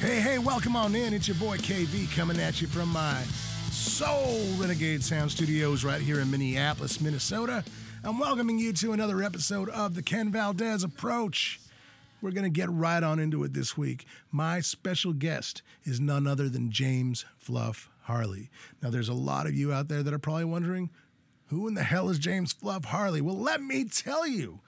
Hey, hey, welcome on in. It's your boy KV coming at you from my Soul Renegade Sound Studios right here in Minneapolis, Minnesota. I'm welcoming you to another episode of the Ken Valdez Approach. We're going to get right on into it this week. My special guest is none other than James Fluff Harley. Now, there's a lot of you out there that are probably wondering who in the hell is James Fluff Harley? Well, let me tell you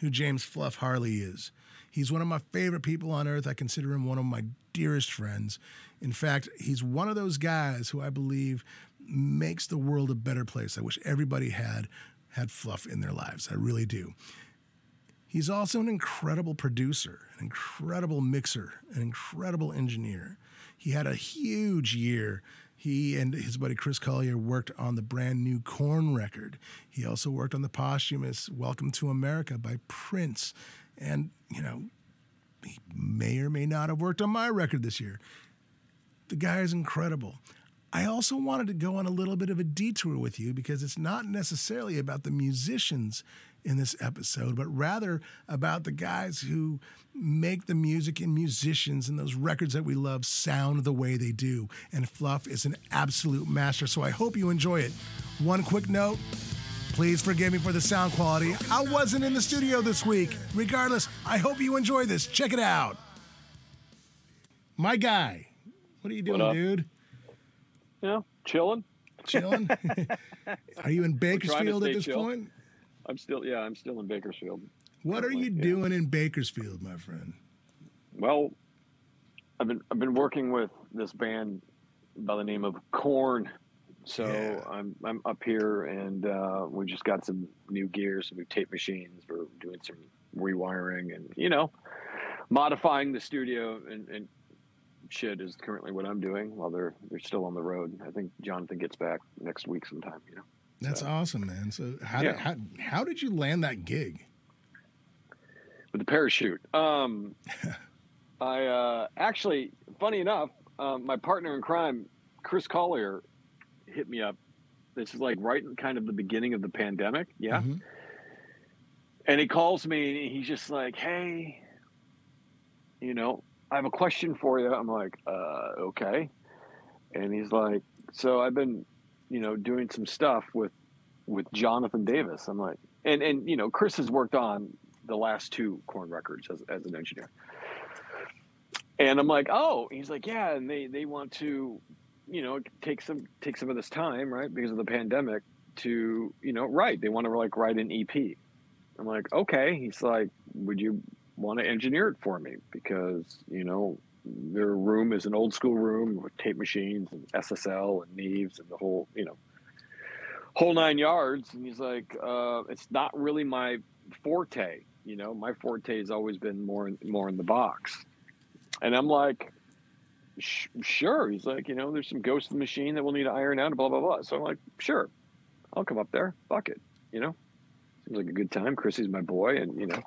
who James Fluff Harley is. He's one of my favorite people on earth. I consider him one of my dearest friends. In fact, he's one of those guys who I believe makes the world a better place. I wish everybody had had Fluff in their lives. I really do. He's also an incredible producer, an incredible mixer, an incredible engineer. He had a huge year. He and his buddy Chris Collier worked on the brand new Korn record. He also worked on the posthumous Welcome to America by Prince. And, you know, he may or may not have worked on my record this year. The guy is incredible. I also wanted to go on a little bit of a detour with you because it's not necessarily about the musicians in this episode, but rather about the guys who make the music and musicians and those records that we love sound the way they do. And Fluff is an absolute master. So I hope you enjoy it. One quick note Please forgive me for the sound quality. I wasn't in the studio this week. Regardless, I hope you enjoy this. Check it out. My guy, what are you doing, dude? Yeah, chilling. Chilling. are you in Bakersfield at this chill. point? I'm still, yeah, I'm still in Bakersfield. What are you Yeah. doing in Bakersfield, my friend? Well, I've been I've been working with this band by the name of Korn. So Yeah. I'm I'm up here and uh, we just got some new gear, some new tape machines. We're doing some rewiring and you know modifying the studio and, and shit is currently what I'm doing while they're they're still on the road. I think Jonathan gets back next week sometime. You know. That's So- awesome, man. So how, Yeah. did, how how did you land that gig? with the parachute. Um, I uh, actually, funny enough, um, my partner in crime, Chris Collier, hit me up. This is like right in kind of the beginning of the pandemic, yeah. Mhm. And he calls me and he's just like, "Hey, you know, I have a question for you." I'm like, "Uh, okay." And he's like, "So I've been, you know, doing some stuff with with Jonathan Davis." I'm like, and and you know, Chris has worked on the last two Korn records as, as an engineer. And I'm like, oh, he's like, yeah, and they they want to, you know, take some take some of this time, right, because of the pandemic, to you know, write. They want to like write an EP. I'm like, okay. He's like, would you want to engineer it for me? Because you know, their room is an old school room with tape machines and SSL and Neves and the whole, you know, whole nine yards. And he's like, uh, it's not really my forte. You know, my forte has always been more in, more in the box. And I'm like, sure. He's like, you know, there's some ghosts in the machine that we'll need to iron out, and blah blah blah. So I'm like, sure, I'll come up there. Fuck it, you know. Seems like a good time. Chrissy's my boy, and you know.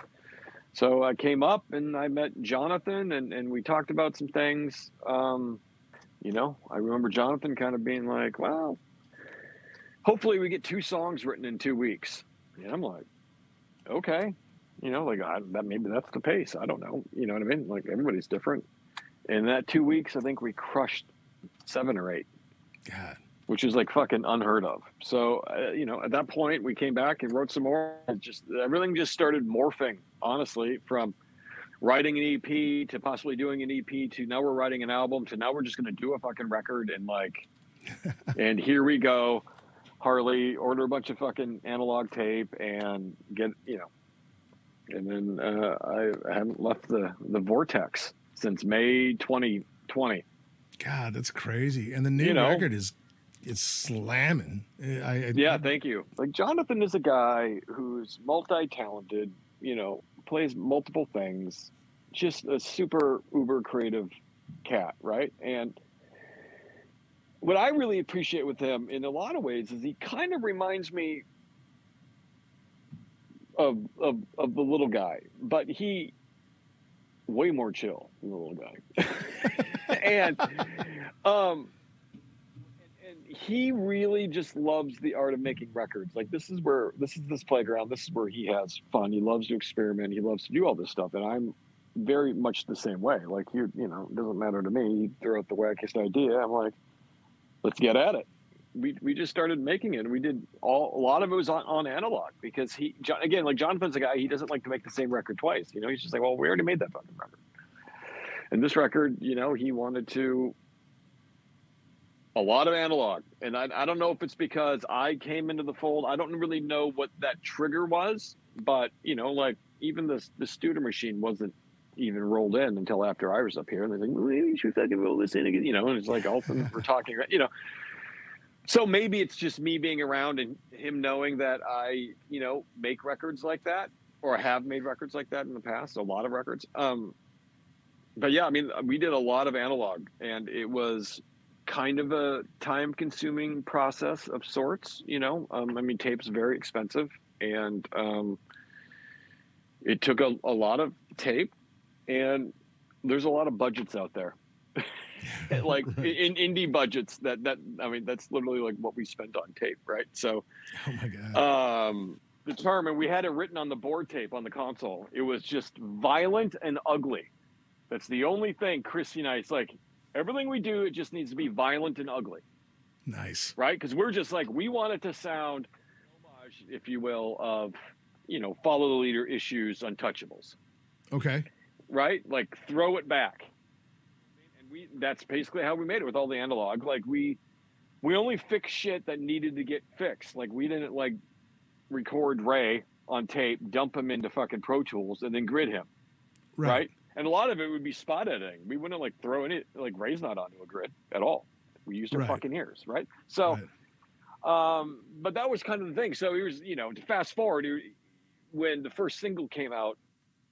So I came up and I met Jonathan, and and we talked about some things. Um, you know, I remember Jonathan kind of being like, well, hopefully we get two songs written in two weeks. And I'm like, okay, you know, like I, that maybe that's the pace. I don't know. You know what I mean? Like everybody's different. In that two weeks, I think we crushed seven or eight, God. Which is like fucking unheard of. So, uh, you know, at that point, we came back and wrote some more. Just everything just started morphing, honestly, from writing an EP to possibly doing an EP to now we're writing an album to now we're just going to do a fucking record and like, and here we go. Harley, order a bunch of fucking analog tape and get, you know, and then uh, I haven't left the, the vortex since May 2020. God, that's crazy. And the new You know. record is it's slamming. I, I Yeah, thank you. Like Jonathan is a guy who's multi-talented, you know, plays multiple things, just a super uber creative cat, right? And what I really appreciate with him in a lot of ways is he kind of reminds me of of of the little guy, but he way more chill than the little guy. and um he really just loves the art of making records. Like this is where this is this playground. This is where he has fun. He loves to experiment. He loves to do all this stuff, and I'm very much the same way. Like you, you know, it doesn't matter to me. You throw out the wackiest idea. I'm like, let's get at it. We, we just started making it. And we did all a lot of it was on, on analog because he John, again like Jonathan's a guy he doesn't like to make the same record twice. You know, he's just like, well, we already made that fucking record. And this record, you know, he wanted to a lot of analog. And I, I don't know if it's because I came into the fold. I don't really know what that trigger was, but you know, like even the the Studer machine wasn't even rolled in until after I was up here. And they're like, well, maybe you should fucking roll this in again, you know, and it's like all we're talking, you know. So maybe it's just me being around and him knowing that I, you know, make records like that or have made records like that in the past, a lot of records. Um, but yeah, I mean, we did a lot of analog and it was kind of a time consuming process of sorts, you know. Um, I mean, tape's very expensive and um, it took a, a lot of tape and there's a lot of budgets out there. like in indie budgets that that I mean that's literally like what we spent on tape, right? So Oh my god. Um the term and we had it written on the board tape on the console. It was just violent and ugly. That's the only thing Chrissy and I it's like everything we do it just needs to be violent and ugly. Nice. Right? Because we're just like we want it to sound homage, if you will, of you know, follow the leader issues, untouchables. Okay right? Like throw it back. And we that's basically how we made it with all the analog. Like we we only fixed shit that needed to get fixed. Like we didn't like record Ray on tape, dump him into fucking Pro Tools, and then grid him. Right. right? And a lot of it would be spot editing. We wouldn't like throw any like Ray's not onto a grid at all. We used our right. fucking ears, right? So right. Um, but that was kind of the thing. So it was, you know, to fast forward, when the first single came out,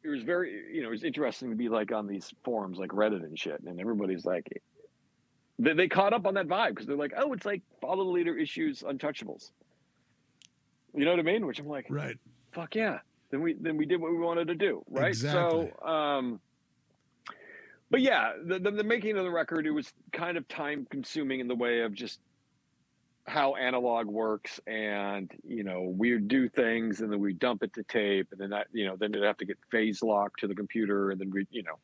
it was very you know it was interesting to be like on these forums like reddit and shit and everybody's like they, they caught up on that vibe because they're like oh it's like follow the leader issues untouchables you know what i mean which i'm like right fuck yeah then we then we did what we wanted to do right exactly. so um but yeah the, the, the making of the record it was kind of time consuming in the way of just how analog works and you know we do things and then we dump it to tape and then that you know then it'd have to get phase locked to the computer and then we you know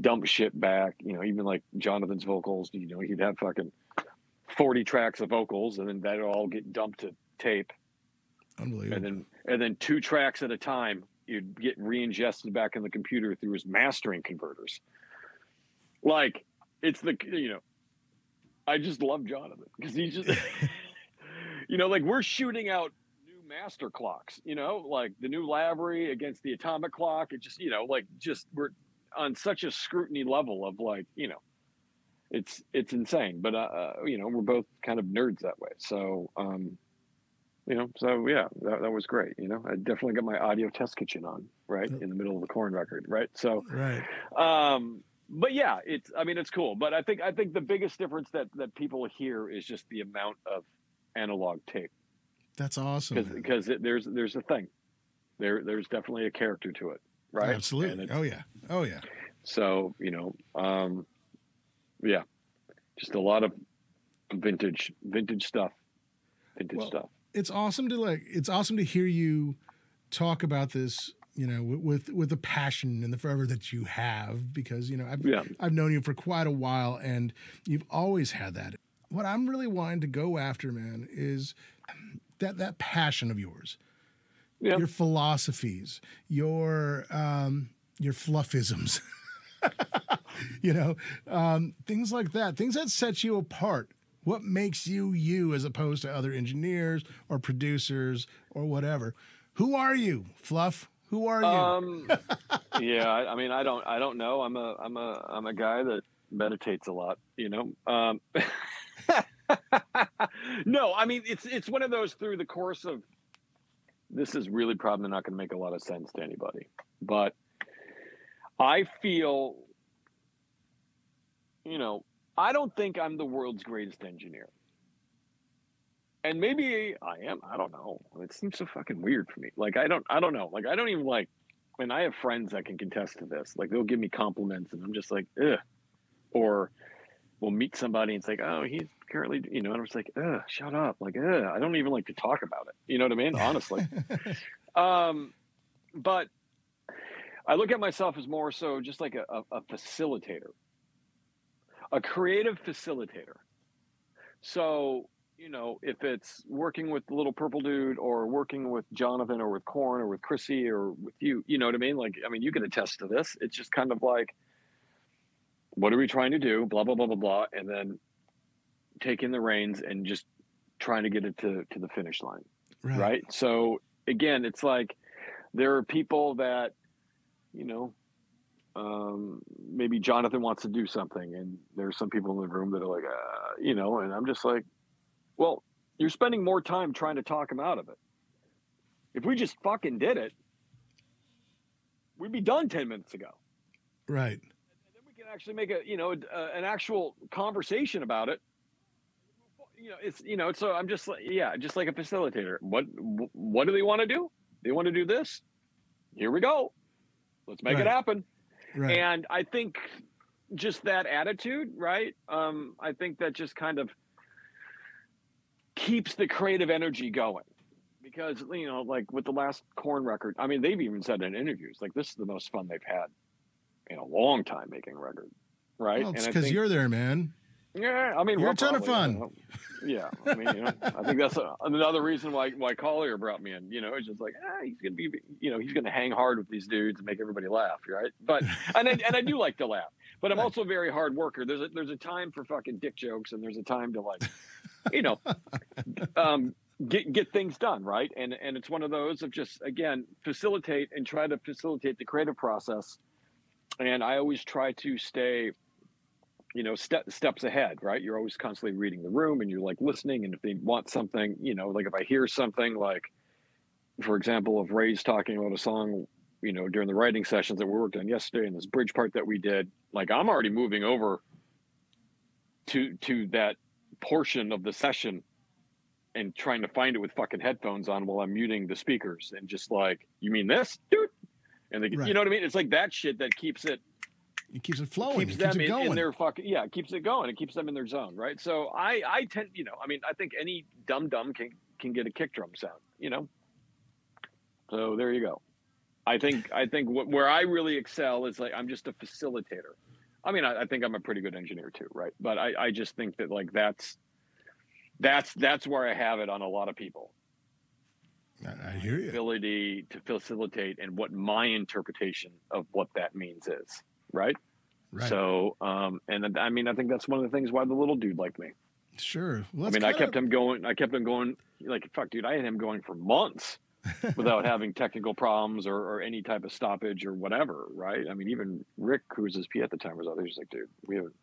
dump shit back you know even like jonathan's vocals you know he'd have fucking 40 tracks of vocals and then that'd all get dumped to tape. Unbelievable and then and then two tracks at a time you'd get re-ingested back in the computer through his mastering converters like it's the you know I just love Jonathan because he's just, you know, like we're shooting out new master clocks, you know, like the new Lavry against the atomic clock. It just, you know, like just we're on such a scrutiny level of like, you know, it's it's insane. But uh, uh you know, we're both kind of nerds that way. So, um, you know, so yeah, that, that was great. You know, I definitely got my audio test kitchen on right in the middle of the Korn record, right? So, right. Um, but yeah, it's I mean it's cool. But I think I think the biggest difference that that people hear is just the amount of analog tape. That's awesome. Because there's there's a thing. There there's definitely a character to it, right? Absolutely. Oh yeah. Oh yeah. So you know, um, yeah, just a lot of vintage vintage stuff. Vintage well, stuff. It's awesome to like. It's awesome to hear you talk about this you know, with with the passion and the fervor that you have, because you know I've yeah. I've known you for quite a while, and you've always had that. What I'm really wanting to go after, man, is that that passion of yours, yeah. your philosophies, your um, your fluffisms, you know, um, things like that, things that set you apart. What makes you you as opposed to other engineers or producers or whatever? Who are you, Fluff? Who are you? Um, yeah, I, I, mean, I don't, I don't know. I'm a, I'm a, I'm a guy that meditates a lot. You know. Um, no, I mean, it's, it's one of those through the course of. This is really probably not going to make a lot of sense to anybody, but I feel, you know, I don't think I'm the world's greatest engineer and maybe I am. I don't know. It seems so fucking weird for me. Like I don't. I don't know. Like I don't even like. When I have friends that can contest to this, like they'll give me compliments, and I'm just like, ugh. Or we'll meet somebody and it's like, oh, he's currently, you know, and I'm just like, ugh, shut up. Like, ugh, I don't even like to talk about it. You know what I mean? Honestly. um, but I look at myself as more so just like a, a, a facilitator, a creative facilitator. So, you know, if it's working with the little purple dude or working with Jonathan or with Korn or with Chrissy or with you, you know what I mean? Like, I mean, you can attest to this. It's just kind of like, what are we trying to do? Blah, blah, blah, blah, blah. And then taking the reins and just trying to get it to, to the finish line. Right. right. So again, it's like there are people that, you know, um, maybe Jonathan wants to do something, and there's some people in the room that are like, uh, you know, and I'm just like, well, you're spending more time trying to talk him out of it. If we just fucking did it, we'd be done 10 minutes ago. Right. And then we can actually make a, you know, a, an actual conversation about it. You know, it's, you know, so I'm just like, yeah, just like a facilitator. What, what do they want to do? They want to do this. Here we go. Let's make right. it happen. Right. And I think just that attitude, right? Um, I think that just kind of keeps the creative energy going. Because, you know, like with the last Korn record, I mean, they've even said in interviews, like, this is the most fun they've had in a long time making a record. Right. Well, it's because you're there, man. Yeah, I mean, you're a ton probably, of fun. You know, yeah, I mean, you know, I think that's a, another reason why why Collier brought me in. You know, it's just like ah, he's gonna be, you know, he's gonna hang hard with these dudes and make everybody laugh, right? But and I, and I do like to laugh, but I'm also a very hard worker. There's a there's a time for fucking dick jokes, and there's a time to like, you know, um, get get things done, right? And and it's one of those of just again facilitate and try to facilitate the creative process. And I always try to stay you know step, steps ahead right you're always constantly reading the room and you're like listening and if they want something you know like if i hear something like for example of ray's talking about a song you know during the writing sessions that we worked on yesterday and this bridge part that we did like i'm already moving over to to that portion of the session and trying to find it with fucking headphones on while i'm muting the speakers and just like you mean this dude and they, right. you know what i mean it's like that shit that keeps it it keeps it flowing. Keeps it them keeps it in, in, their fucking yeah. It keeps it going. It keeps them in their zone, right? So I I tend you know I mean I think any dumb dumb can can get a kick drum sound, you know. So there you go. I think I think what, where I really excel is like I'm just a facilitator. I mean I, I think I'm a pretty good engineer too, right? But I I just think that like that's that's that's where I have it on a lot of people. I hear you. Ability to facilitate and what my interpretation of what that means is right? Right. So, um, and I mean, I think that's one of the things why the little dude liked me. Sure. Well, I mean, I kept of... him going. I kept him going. Like, fuck, dude, I had him going for months without having technical problems or, or, any type of stoppage or whatever. Right. I mean, even Rick, who was his P at the time, was out there. He's like, dude, we haven't,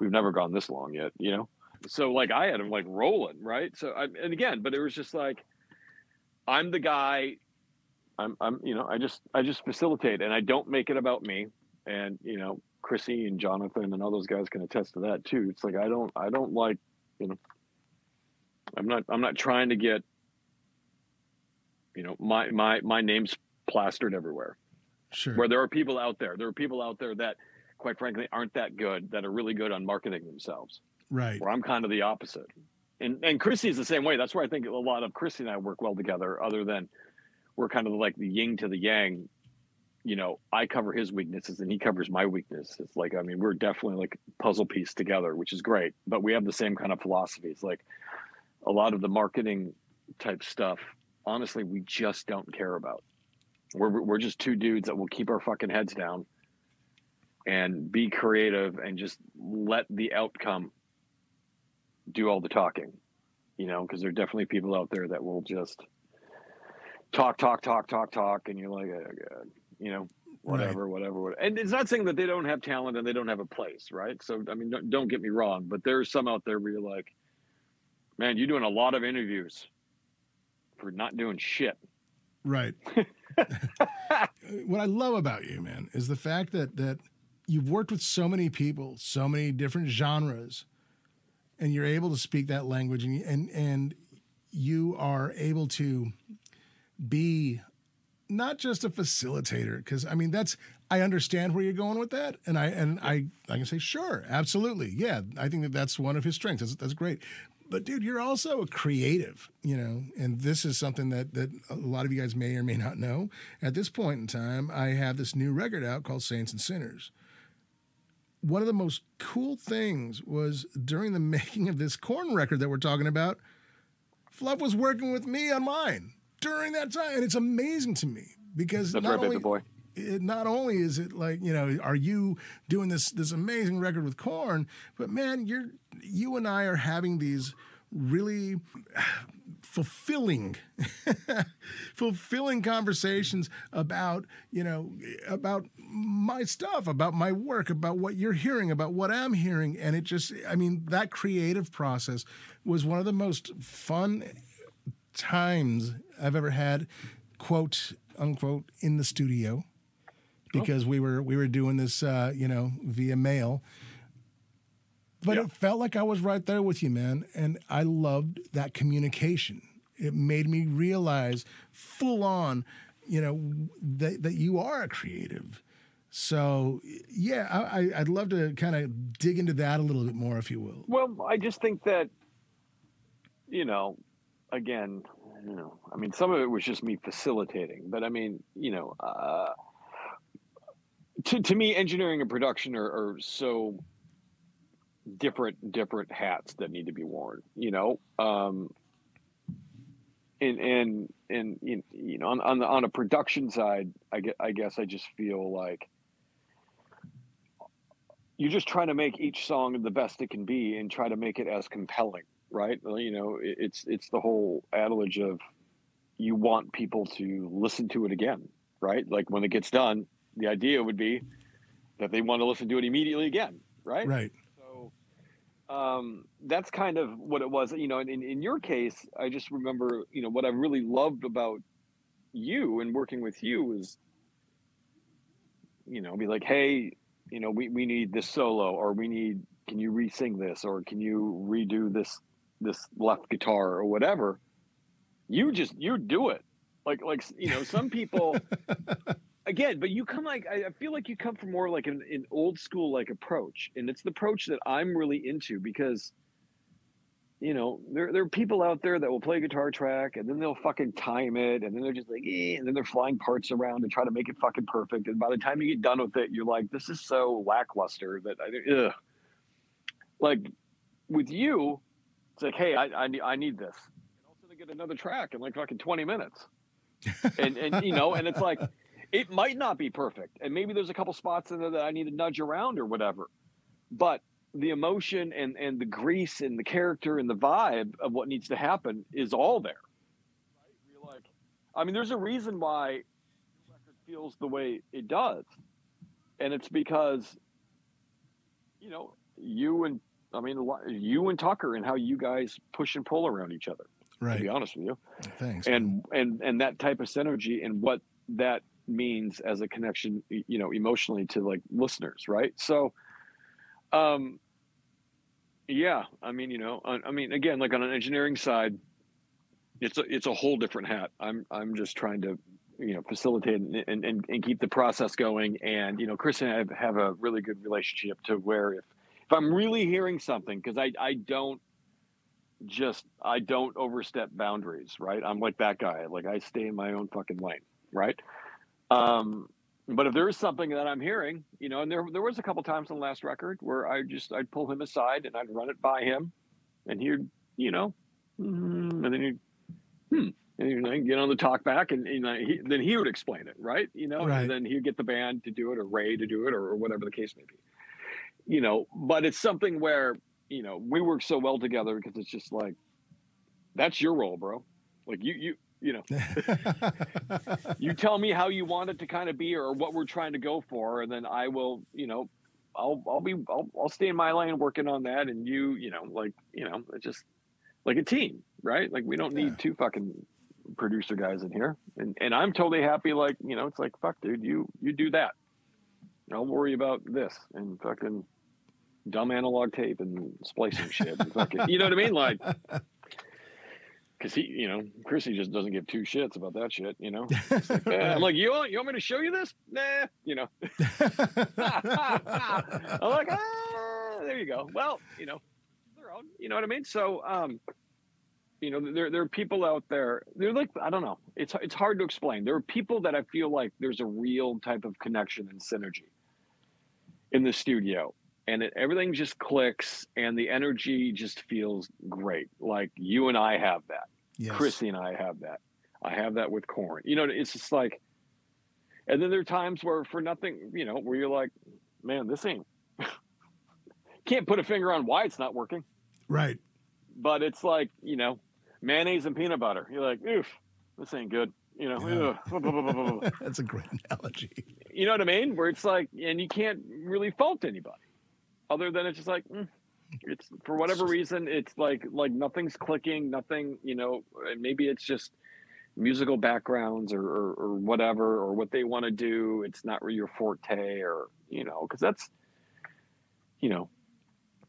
we've never gone this long yet. You know. So like, I had him like rolling. Right. So, I, and again, but it was just like, I'm the guy. I'm, I'm, you know, I just, I just facilitate, and I don't make it about me and you know Chrissy and Jonathan and all those guys can attest to that too. It's like I don't I don't like you know I'm not I'm not trying to get you know my my my name's plastered everywhere. Sure. Where there are people out there, there are people out there that quite frankly aren't that good that are really good on marketing themselves. Right. Where I'm kind of the opposite. And and Chrissy is the same way. That's where I think a lot of Chrissy and I work well together other than we're kind of like the yin to the yang you know, I cover his weaknesses and he covers my weaknesses. Like, I mean, we're definitely like puzzle piece together, which is great. But we have the same kind of philosophies. Like a lot of the marketing type stuff, honestly, we just don't care about. We're we're just two dudes that will keep our fucking heads down and be creative and just let the outcome do all the talking. You know, because there are definitely people out there that will just talk, talk, talk, talk, talk, and you're like, oh, God you know, whatever, right. whatever, whatever. And it's not saying that they don't have talent and they don't have a place, right? So, I mean, don't, don't get me wrong, but there's some out there where you're like, man, you're doing a lot of interviews for not doing shit. Right. what I love about you, man, is the fact that that you've worked with so many people, so many different genres, and you're able to speak that language, and and and you are able to be not just a facilitator because i mean that's I understand where you're going with that, and I and I I can say sure, absolutely, yeah. I think that that's one of his strengths. That's, that's great. But dude, you're also a creative, you know, and this is something that that a lot of you guys may or may not know. At this point in time, I have this new record out called Saints and Sinners. One of the most cool things was during the making of this Korn record that we're talking about, Fluff was working with me on mine during that time, and it's amazing to me because That's not right, only it, not only is it like you know are you doing this this amazing record with Korn but man, you're you and I are having these really fulfilling fulfilling conversations about you know about my stuff about my work about what you're hearing about what i'm hearing. And it just i mean that creative process was one of the most fun times i've ever had quote unquote in the studio. Because we were we were doing this uh, you know via mail but it felt like I was right there with you, man. And I loved that communication. It made me realize full on, you know, that, that you are a creative. So, yeah, I, I- I'd love to kind of dig into that a little bit more, if you will. Well, I just think that, you know, again, you know, I mean, some of it was just me facilitating, but I mean, you know, uh, to to me, engineering and production are, are so different different hats that need to be worn. You know, um, and and and you know, on on the on a production side, I get I guess I just feel like you're just trying to make each song the best it can be and try to make it as compelling right you know it- it's it's the whole adage of you want people to listen to it again right like when it gets done the idea would be that they want to listen to it immediately again right Right. Um, that's kind of what it was. You know, in, in your case, I just remember, you know, what I really loved about you and working with you was, you know, be like, hey, you know, we, we need this solo, or we need, can you re-sing this, or can you redo this this left guitar or whatever. You just you do it. Like like you know, some people again, but you come like I feel like you come from more like an, an old school like approach, and it's the approach that I'm really into because, you know, there there are people out there that will play a guitar track and then they'll fucking time it, and then they're just like, eh, and then they're flying parts around and try to make it fucking perfect, and by the time you get done with it, you're like, this is so lackluster that I ugh. like with you, it's like, hey, I I need I need this, and also to get another track in like fucking twenty minutes, and and you know, and it's like it might not be perfect and maybe there's a couple spots in there that i need to nudge around or whatever but the emotion and and the grease and the character and the vibe of what needs to happen is all there right like i mean there's a reason why the record feels the way it does and it's because you know you and i mean you and tucker and how you guys push and pull around each other Right. to be honest with you Thanks. and and and that type of synergy and what that means as a connection you know emotionally to like listeners right so um yeah i mean you know I, I mean again like on an engineering side it's a it's a whole different hat i'm i'm just trying to you know facilitate and and, and, keep the process going and you know chris and i have, have a really good relationship to where if if i'm really hearing something because i i don't just I don't overstep boundaries, right? I'm like that guy. Like I stay in my own fucking lane, right? Um, but if there is something that I'm hearing, you know, and there there was a couple times on the last record where I just I'd pull him aside and I'd run it by him, and he'd you know, mm, and then he'd hmm, and know, get on the talk back, and, he, then he would explain it, right? You know, Right. and then he'd get the band to do it or Ray to do it or, or whatever the case may be, you know. But it's something where you know we work so well together because it's just like that's your role, bro. Like you you you know. You tell me how you want it to kind of be or what we're trying to go for and then i will you know i'll i'll be i'll, I'll stay in my lane working on that and you you know like you know it's just like a team right? Like we don't need Yeah. two fucking producer guys in here. And and i'm totally happy like you know it's like fuck dude you you do that. I'll worry about this and fucking dumb analog tape and splicing shit and fucking, you know what i mean? Like because he, you know, Chrissy just doesn't give two shits about that shit, you know. Like, eh, I'm like, you want, you want me to show you this? Nah, you know. I'm like, ah, there you go. Well, you know, their own, you know what I mean. So, um, you know, there there are people out there. They're like, I don't know. It's it's hard to explain. There are people that I feel like there's a real type of connection and synergy in the studio and it, everything just clicks and the energy just feels great. Like you and i have that. Yes. chrissy and i have that. I have that with Korn you know it's just like and then there are times where for nothing you know where you're like man this ain't can't put a finger on why it's not working. Right. But it's like you know mayonnaise and peanut butter. You're like oof this ain't good you know? Yeah. That's a great analogy. you know what i mean? Where it's like and you can't really fault anybody other than it's just like mm, it's for whatever reason it's like like nothing's clicking nothing you know maybe it's just musical backgrounds or, or, or whatever or what they want to do it's not really your forte or you know because that's you know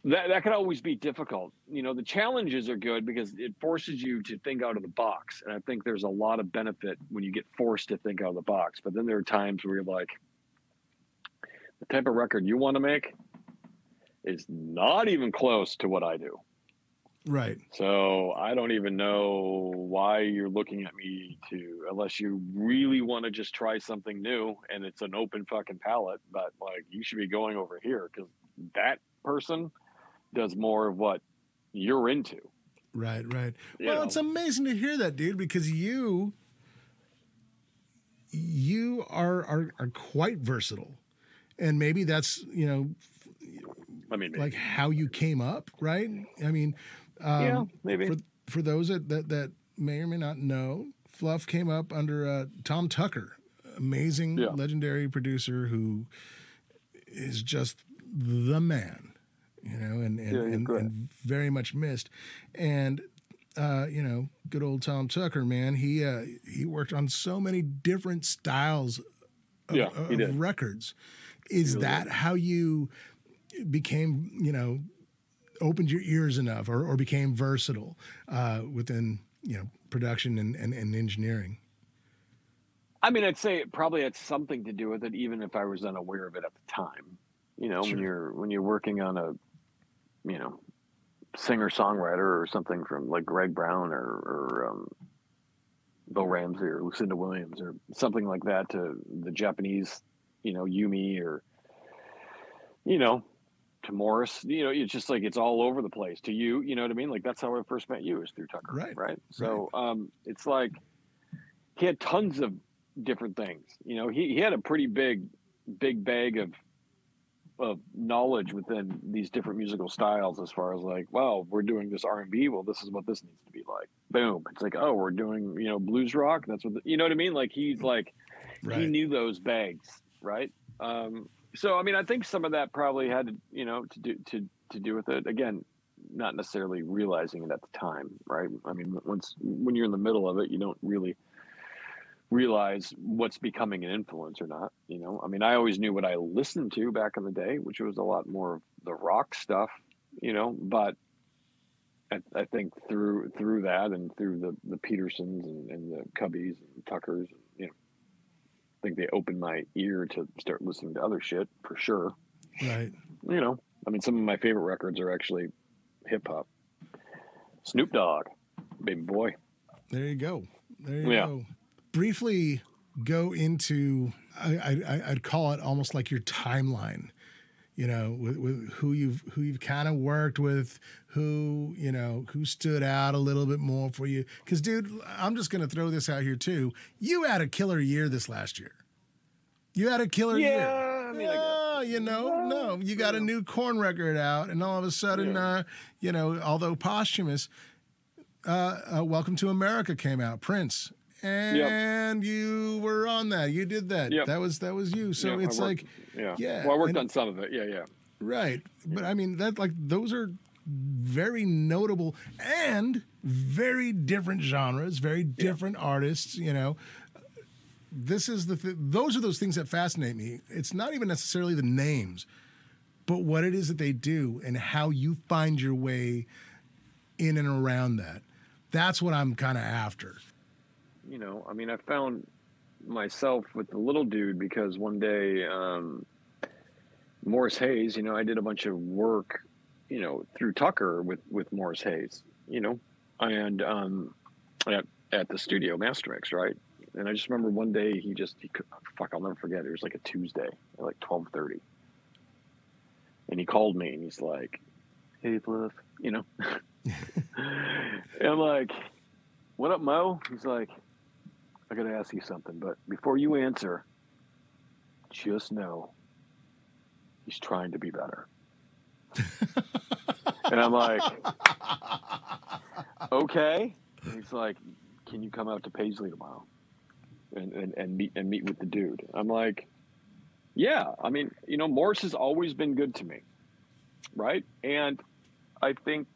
that that could always be difficult. You know the challenges are good because it forces you to think out of the box and i think there's a lot of benefit when you get forced to think out of the box but then there are times where you're like the type of record you want to make is not even close to what I do. Right. So I don't even know why you're looking at me to, unless you really want to just try something new and it's an open fucking palette. But like, you should be going over here because that person does more of what you're into. Right, right. You well, know. it's amazing to hear that, dude, because you you are are are quite versatile. And maybe that's, you know, I mean, maybe. like how you came up, right? I mean, um, yeah, maybe. for for those that, that that may or may not know, Fluff came up under uh, Tom Tucker, amazing, Yeah. legendary producer who is just the man, you know, and and, Yeah, and, and very much missed, and. Uh, you know, good old Tom Tucker, man. He uh, he worked on so many different styles of, Yeah, of records. Is really that how you became, you know, opened your ears enough or, or became versatile uh, within, you know, production and, and, and engineering? I mean, I'd say it probably had something to do with it, even if I was unaware of it at the time. You know, when you're when you're working on a, you know, singer songwriter or something from like Greg Brown or, or um, Bill Ramsey or Lucinda Williams or something like that to the Japanese, you know, Yumi or, you know, to Morris. You know, it's just like it's all over the place. To you, you know what I mean? Like that's how I first met you is through Tucker, Right, Right. So um, it's like he had tons of different things. You know, he, he had a pretty big, big bag of of knowledge within these different musical styles as far as like, well, we're doing this R and B. Well, this is what this needs to be like. Boom. It's like, oh, we're doing you know blues rock. That's what the, you know what I mean. Like he's like he knew those bags, right? Um, so I mean, I think some of that probably had to you know to do to to do with it. Again, not necessarily realizing it at the time, right? I mean, once when you're in the middle of it, you don't really realize what's becoming an influence or not. You know, I mean, I always knew what I listened to back in the day, which was a lot more of the rock stuff. You know, but I, think through through that and through the the Petersons and, and the Cubbies and Tuckers, you know, I think they opened my ear to start listening to other shit for sure. Right. You know, I mean, some of my favorite records are actually hip hop. Snoop Dogg, baby boy. There you go. There you Yeah. go. Briefly go into, I, I, I'd call it almost like your timeline. You know, with, with who you've who you've kind of worked with, who you know who stood out a little bit more for you. Because, dude, I'm just gonna throw this out here too. You had a killer year this last year. You had a killer year. Yeah, I mean. Oh, you know, no, you got a new Korn record out, and all of a sudden, Yeah. uh, you know, although posthumous, uh, uh, "Welcome to America" came out, Prince, and you were on that. You did that. Yep. That was that was you. So I it's worked- like, yeah, yeah, Well, I worked and- on some of it. Yeah, yeah. right, but I mean that like those are very notable and very different genres, very different artists. You know, this is the th- those are those things that fascinate me. It's not even necessarily the names, but what it is that they do and how you find your way in and around that. That's what I'm kind of after. You know, I mean, I found myself with the little dude because one day, um, Morris Hayes, you know, I did a bunch of work, you know, through Tucker with with Morris Hayes, you know, and um, at at the studio Master Mix, right? And I just remember one day he just he could, fuck I'll never forget. It was like a Tuesday at like twelve thirty, and he called me and he's like, "Hey, Cliff," you know, and I'm like, "What up, Mo?" He's like, "I got to ask you something, but before you answer, just know he's trying to be better." and I'm like, "Okay." And he's like, "Can you come out to Paisley tomorrow and, and, and meet and meet with the dude?" I'm like, "Yeah." I mean, you know, Morris has always been good to me, right? And I think,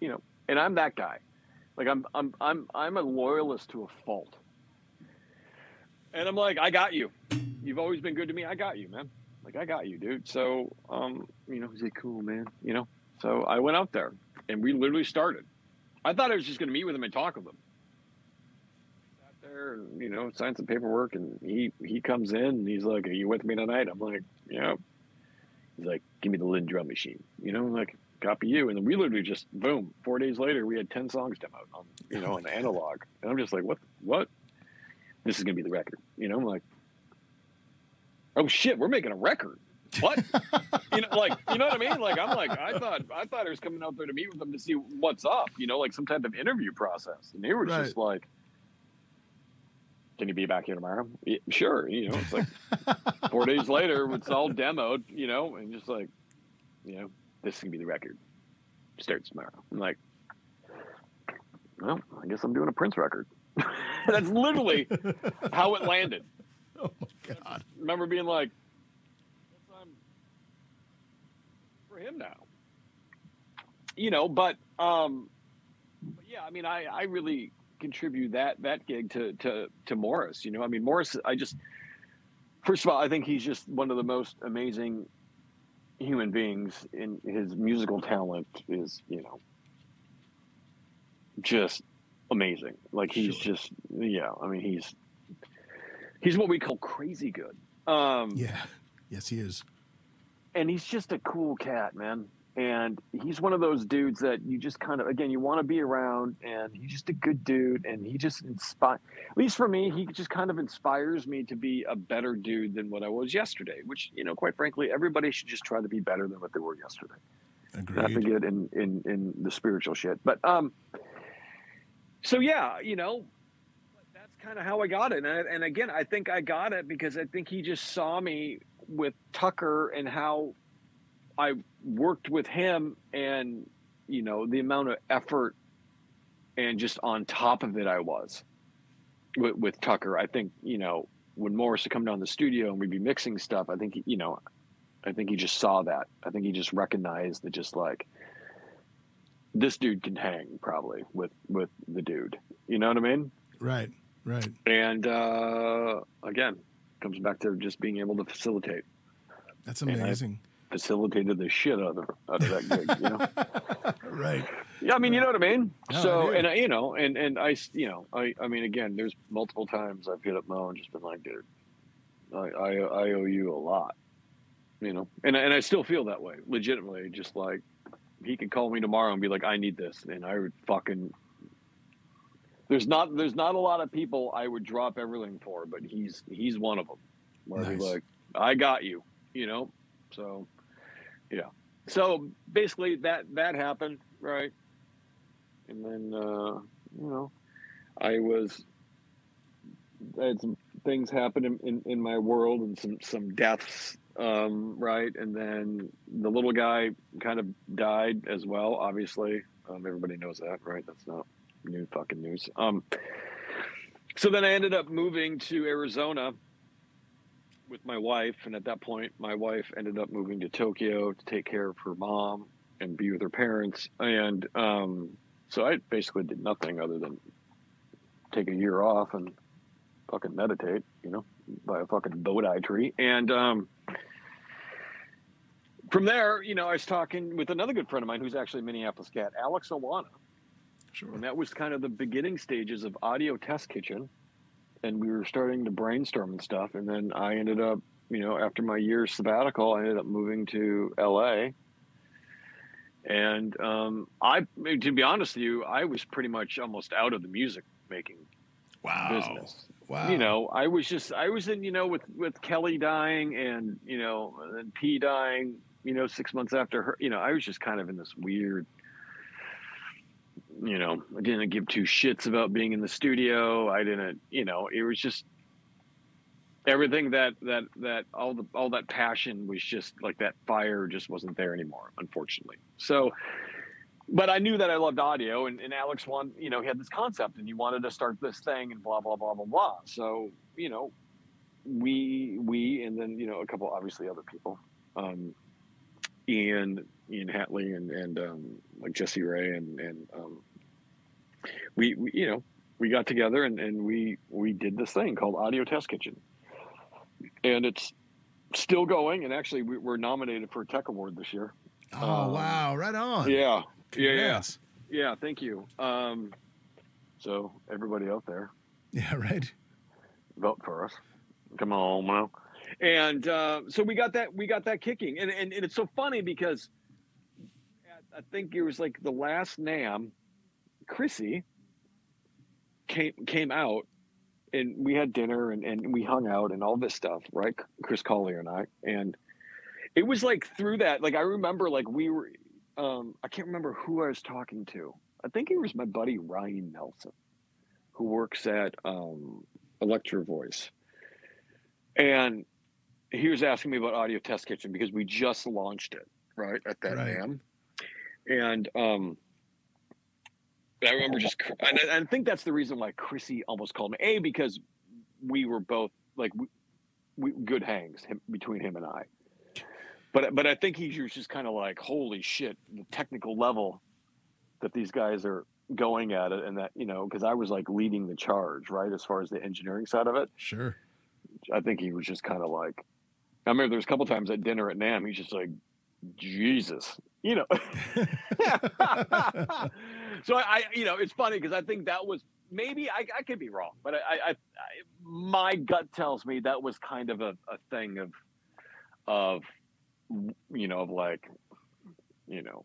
you know, and I'm that guy. Like I'm I'm I'm I'm a loyalist to a fault. And I'm like, I got you. You've always been good to me. I got you, man. Like I got you, dude. So, um, you know, he's like, cool, man. You know. So I went out there, and we literally started. I thought I was just going to meet with him and talk with him. Sat there, and you know, signed some paperwork, and he he comes in, and he's like, "Are you with me tonight?" I'm like, "Yeah." He's like, "Give me the Linn drum machine," you know, I'm like copy you, and then we literally just boom. Four days later, we had ten songs demoed on you know an analog, and I'm just like, "What? What? This is going to be the record," you know? I'm like, "Oh shit, we're making a record." What? you know, like you know what I mean? Like I'm like I thought I thought I was coming out there to meet with them to see what's up, you know, like some type of interview process, and they were Right. just like, "Can you be back here tomorrow?" Yeah, sure, you know. It's like four days later, it's all demoed, you know, and just like, you know, this is gonna be the record. Starts tomorrow. I'm like, well, I guess I'm doing a Prince record. That's literally how it landed oh my god. remember being like, "Guess I'm for him now." You know, but um, but yeah, I mean, I I really contribute that that gig to to to Morris. You know, I mean, Morris, I just first of all, I think he's just one of the most amazing human beings. In his musical talent is, you know, just amazing. Like he's Sure. just yeah. I mean, he's he's what we call crazy good. Um, Yeah. Yes, he is. and he's just a cool cat, man. And he's one of those dudes that you just kind of, again, you want to be around. And he's just a good dude, and he just inspires, At least for me, he just kind of inspires me to be a better dude than what I was yesterday. Which, you know, quite frankly, everybody should just try to be better than what they were yesterday. Not to Agreed. get in in in the spiritual shit, but um. So yeah, you know, kind of how I got it, and, I, and again, I think I got it because I think he just saw me with Tucker and how I worked with him, and you know the amount of effort and just on top of it I was with, with Tucker. I think you know when Morris would come down the studio and we'd be mixing stuff. I think you know, I think he just saw that. I think he just recognized that just like this dude can hang probably with with the dude. You know what I mean? Right. Right. And uh, again, comes back to just being able to facilitate. That's amazing. Facilitated the shit out of out of that gig. You know? right. Yeah, I mean, you know what I mean. No, so, do. and I, you know, and and I, you know, I, I mean, again, there's multiple times I've hit up Mo and just been like, dude, I, I, I owe you a lot, you know, and and I still feel that way, legitimately. Just like he could call me tomorrow and be like, I need this, and I would fucking. There's not there's not a lot of people I would drop everything for, but he's he's one of them. Where Nice. like, I got you, you know. So, yeah. So basically, that that happened, right? And then, uh, you know, I was I had some things happen in, in, in my world and some some deaths, um, right? And then the little guy kind of died as well. Obviously, um, everybody knows that, right? That's not new fucking news. Um, so then I ended up moving to Arizona with my wife, and at that point, my wife ended up moving to Tokyo to take care of her mom and be with her parents. And um, so I basically did nothing other than take a year off and fucking meditate, you know, by a fucking bodhi tree. And um, from there, you know, I was talking with another good friend of mine who's actually a Minneapolis cat, Alex Owana. Sure. and that was kind of the beginning stages of Audio Test Kitchen, and we were starting to brainstorm and stuff. And then I ended up, you know, after my year sabbatical, I ended up moving to LA. And um, I, to be honest with you, I was pretty much almost out of the music making Wow. business. Wow. You know, I was just I was in you know with with Kelly dying and you know and P dying. You know, six months after her. You know, I was just kind of in this weird. You know, I didn't give two shits about being in the studio. I didn't. You know, it was just everything that that that all the all that passion was just like that fire just wasn't there anymore unfortunately so but I knew that I loved audio, and, and Alex wanted, you know, he had this concept, and he wanted to start this thing, and blah blah blah blah blah. So you know, we we and then you know a couple obviously other people, um, Ian Ian Hatley and and um, like Jesse Ray and and um, we, we you know we got together and, and we we did this thing called Audio Test Kitchen, and it's still going, and actually we, we're nominated for a Tech Award this year. Oh um, wow! Right on. Yeah, yeah, yeah. Yeah, thank you. Um, so everybody out there, Yeah. Right. vote for us. Come on, now. And uh, so we got that we got that kicking, and and, and it's so funny because I think it was like the last NAMM, Chrissy came came out, and we had dinner and and we hung out and all this stuff, right? Chris Collier and I, and it was like through that, like I remember, like we were, um, I can't remember who I was talking to. I think it was my buddy Ryan Nelson, who works at um, Electro Voice, and he was asking me about Audio Test Kitchen because we just launched it right at that Right. NAMM, and um, I remember just, and I, I think that's the reason why Chrissy almost called me a because we were both like we, we good hangs him, between him and I. But but I think he was just kind of like, holy shit, the technical level that these guys are going at it, and that you know, because I was like leading the charge, right, as far as the engineering side of it. Sure. I think he was just kind of like, I remember there was a couple times at dinner at NAMM, he's just like, Jesus, you know. so I, you know, it's funny because I think that was maybe I, I could be wrong, but I, I, I, my gut tells me that was kind of a, a thing of, of, you know, of like, you know,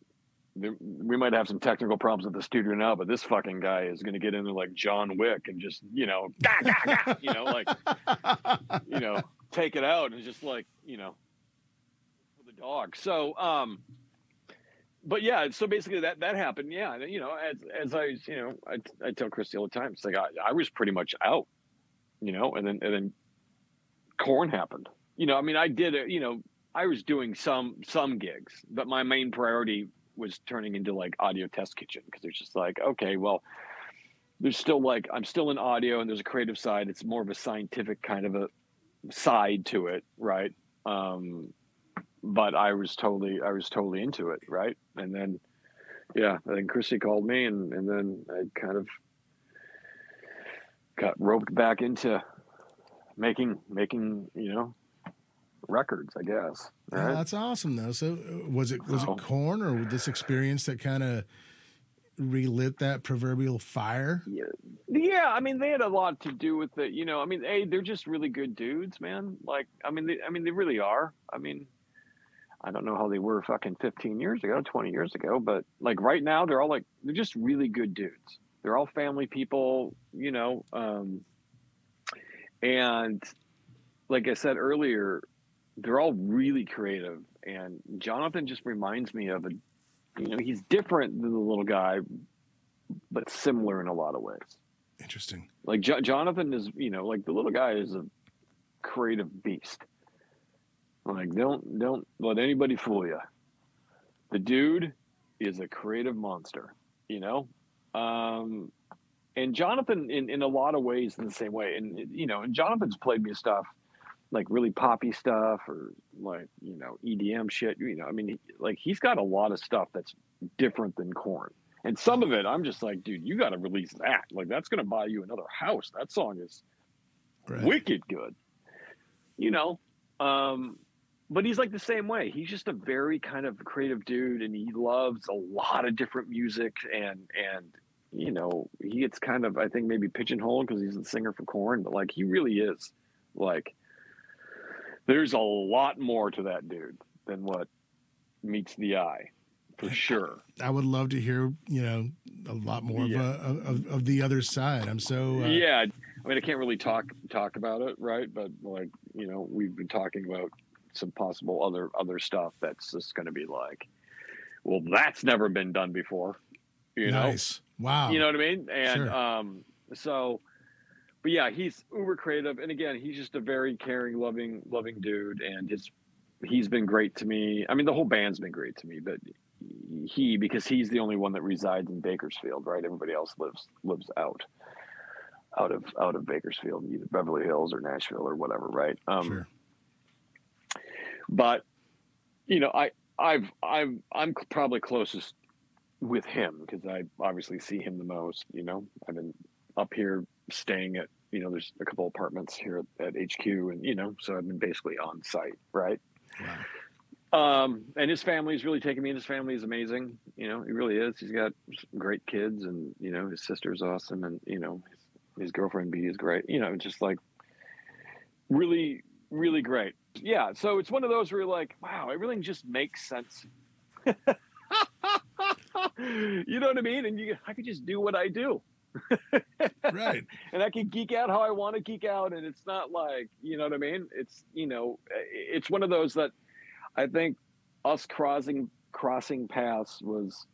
there, we might have some technical problems at the studio now, but this fucking guy is going to get into like John Wick and just, you know, gah, gah, gah, you know, like, you know, take it out and just like, you know, the dog. So, um, but yeah, so basically that that happened. Yeah, you know, as as I you know, I, I tell Chrissy all the time, it's like I, I was pretty much out, you know, and then and then Korn happened. You know, I mean, I did. You know, I was doing some some gigs, but my main priority was turning into like audio test kitchen because it's just like okay, well, there's still like I'm still in audio and there's a creative side. It's more of a scientific kind of a side to it, right? Um, but I was totally I was totally into it, right? And then yeah, I think Chrissy called me and, and then I kind of got roped back into making making, you know, records, I guess. Yeah, that's awesome though. So uh, was it was Oh. it Korn or this experience that kind of relit that proverbial fire? Yeah, yeah. I mean, they had a lot to do with it. You know, I mean, hey, they're just really good dudes, man. Like, I mean, they, I mean, they really are. I mean, I don't know how they were fucking 15 years ago, 20 years ago, but like right now, they're all like, they're just really good dudes. They're all family people, you know. Um, and like I said earlier, they're all really creative. And Jonathan just reminds me of a, you know, he's different than the little guy, but similar in a lot of ways. Interesting. Like jo- Jonathan is, you know, like the little guy is a creative beast. Like don't don't let anybody fool you. The dude is a creative monster, you know. Um, and Jonathan, in in a lot of ways, in the same way. And you know, and Jonathan's played me stuff like really poppy stuff or like you know EDM shit. You know, I mean, he, like he's got a lot of stuff that's different than Korn. And some of it, I'm just like, dude, you got to release that. Like, that's going to buy you another house. That song is Right. wicked good. You know, um, but he's like the same way. He's just a very kind of creative dude, and he loves a lot of different music. And and you know, he gets kind of, I think, maybe pigeonholed because he's the singer for Korn, but like he really is. Like, there's a lot more to that dude than what meets the eye, for sure. I would love to hear, you know, a lot more Yeah. of, uh, of of the other side. I'm so uh, yeah, I mean, I can't really talk talk about it, right? But like, you know, we've been talking about some possible other other stuff that's just going to be like, well, that's never been done before, you know. nice. Wow. You know what I mean? And Sure. um, so, but yeah, he's uber creative, and again, he's just a very caring, loving, loving dude, and his he's been great to me. I mean, the whole band's been great to me, but he because he's the only one that resides in Bakersfield, right? Everybody else lives lives out out of out of Bakersfield, either Beverly Hills or Nashville or whatever, right? Um, sure. But you know i i've i'm i'm probably closest with him because i obviously see him the most you know? I've been up here staying at you know there's a couple apartments here at, at hq and you know so i've been basically on site right? Wow. um and his family's really taken me and his family is amazing you know? He really is. He's got great kids and you know his sister's awesome and you know his, his girlfriend b is great you know just like really really great yeah so it's one of those where you're like wow everything just makes sense you know what i mean and you i could just do what i do Right. and I can geek out how I want to geek out, and it's not like you know what I mean. It's you know, it's one of those that I think us crossing crossing paths was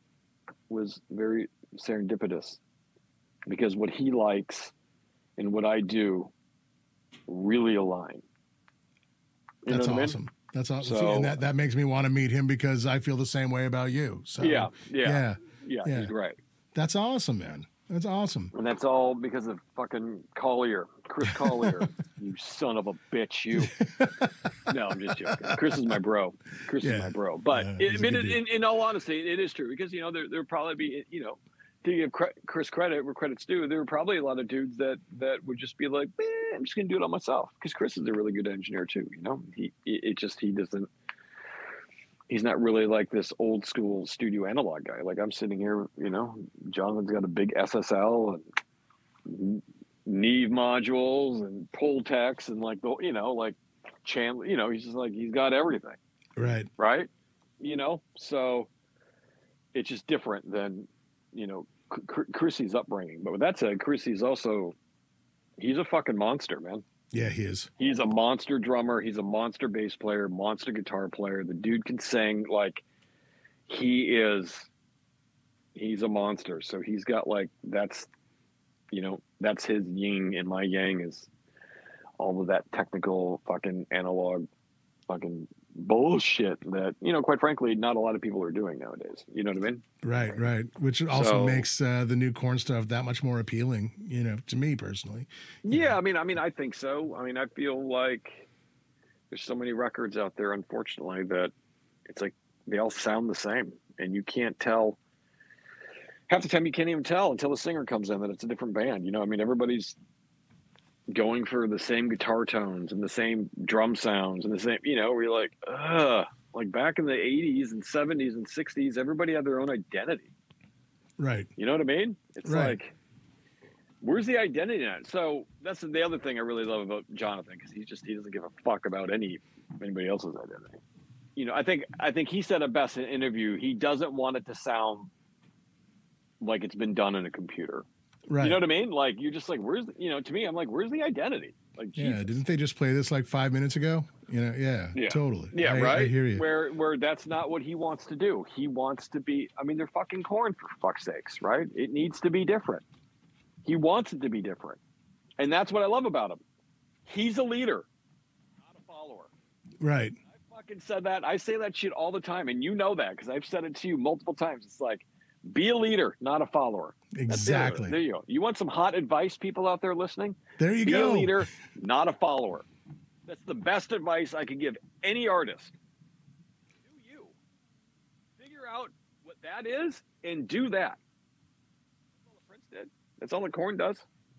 was very serendipitous because what he likes and what I do really align. You know That's what I mean? awesome. That's awesome. So- and that, that makes me want to meet him because I feel the same way about you. So Yeah, yeah, yeah, yeah. He's great, That's awesome, man. That's awesome. and that's all because of fucking Collier, Chris Collier. you son of a bitch, you. no, I'm just joking. Chris is my bro. Chris Yeah. is my bro. But Yeah, it, he's mean, good in, in all honesty, it is true because you know there there probably be you know to give Chris credit where credit's due, there were probably a lot of dudes that that would just be like, "Man, I'm just gonna do it on myself because Chris is a really good engineer too. You know, he it just he doesn't. He's not really like this old school studio analog guy. Like I'm sitting here, you know, Jonathan's got a big SSL and Neve modules and pull Pultecs and like the you know like Chandler, you know, he's just like he's got everything, Right. right? You know, so it's just different than you know Chrissy's upbringing. But with that said, Chrissy's also he's a fucking monster, man. Yeah, he is. He's a monster drummer. He's a monster bass player, monster guitar player. The dude can sing like he is. He's a monster. So he's got like that's, you know, that's his yin, and my yang is all of that technical fucking analog, fucking bullshit that you know, quite frankly, not a lot of people are doing nowadays. You know what I mean? Right, right. Which also So- makes uh, the new Korn stuff that much more appealing, you know, to me personally. Yeah, I mean, I mean, I think so. I mean, I feel like there's so many records out there, unfortunately, that it's like they all sound the same, and you can't tell. Half the time, you can't even tell until the singer comes in that it's a different band. You know, I mean, everybody's going for the same guitar tones and the same drum sounds and the same. You know, where you're like, ugh. Like back in the '80s and '70s and '60s, everybody had their own identity. Right. You know what I mean? It's Right. like, where's the identity in it? So that's the other thing I really love about Jonathan because he just he doesn't give a fuck about any anybody else's identity. You know, I think I think he said it best in an interview. He doesn't want it to sound like it's been done in a computer. Right. You know what I mean? Like you're just like, where's the, you know? To me, I'm like, where's the identity? Like, yeah. Didn't they just play this like five minutes ago? You know, yeah. Yeah. Totally. Yeah, I, right. I hear you. Where where that's not what he wants to do. He wants to be. I mean, they're fucking Korn for fuck's sakes, right? It needs to be different. He wants it to be different, and that's what I love about him. He's a leader, not a follower. Right. I fucking said that. I say that shit all the time, and you know that because I've said it to you multiple times. It's like, be a leader, not a follower. Exactly. There you go. You want some hot advice, people out there listening? There you be go. Be a leader, not a follower. That's the best advice I could give any artist. Do you figure out what that is and do that? That's all the Prince did. That's all the Korn does.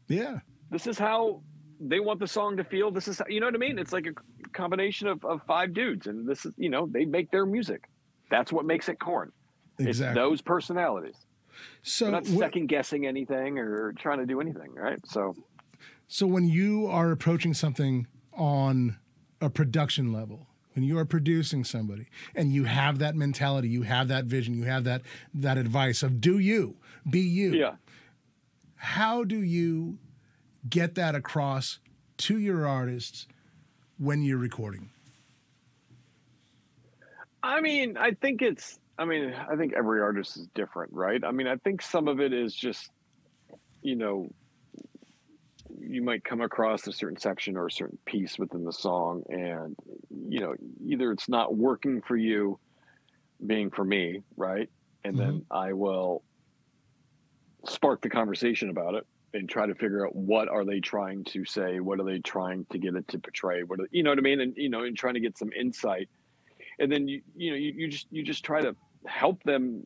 Yeah. This is how they want the song to feel. This is how, you know what I mean. It's like a combination of, of five dudes, and this is you know they make their music. That's what makes it Korn. Exactly. It's those personalities. So We're not second guessing anything or trying to do anything, right? So So when you are approaching something on a production level, when you are producing somebody and you have that mentality, you have that vision, you have that that advice of do you, be you. yeah. How do you get that across to your artists when you're recording? I mean, I think it's. I mean, I think every artist is different, right? I mean, I think some of it is just, you know, you might come across a certain section or a certain piece within the song, and you know, either it's not working for you, being for me, right? And then mm-hmm. I will spark the conversation about it and try to figure out what are they trying to say, what are they trying to get it to portray, what are, you know what I mean, and you know, and trying to get some insight and then you you know you, you just you just try to help them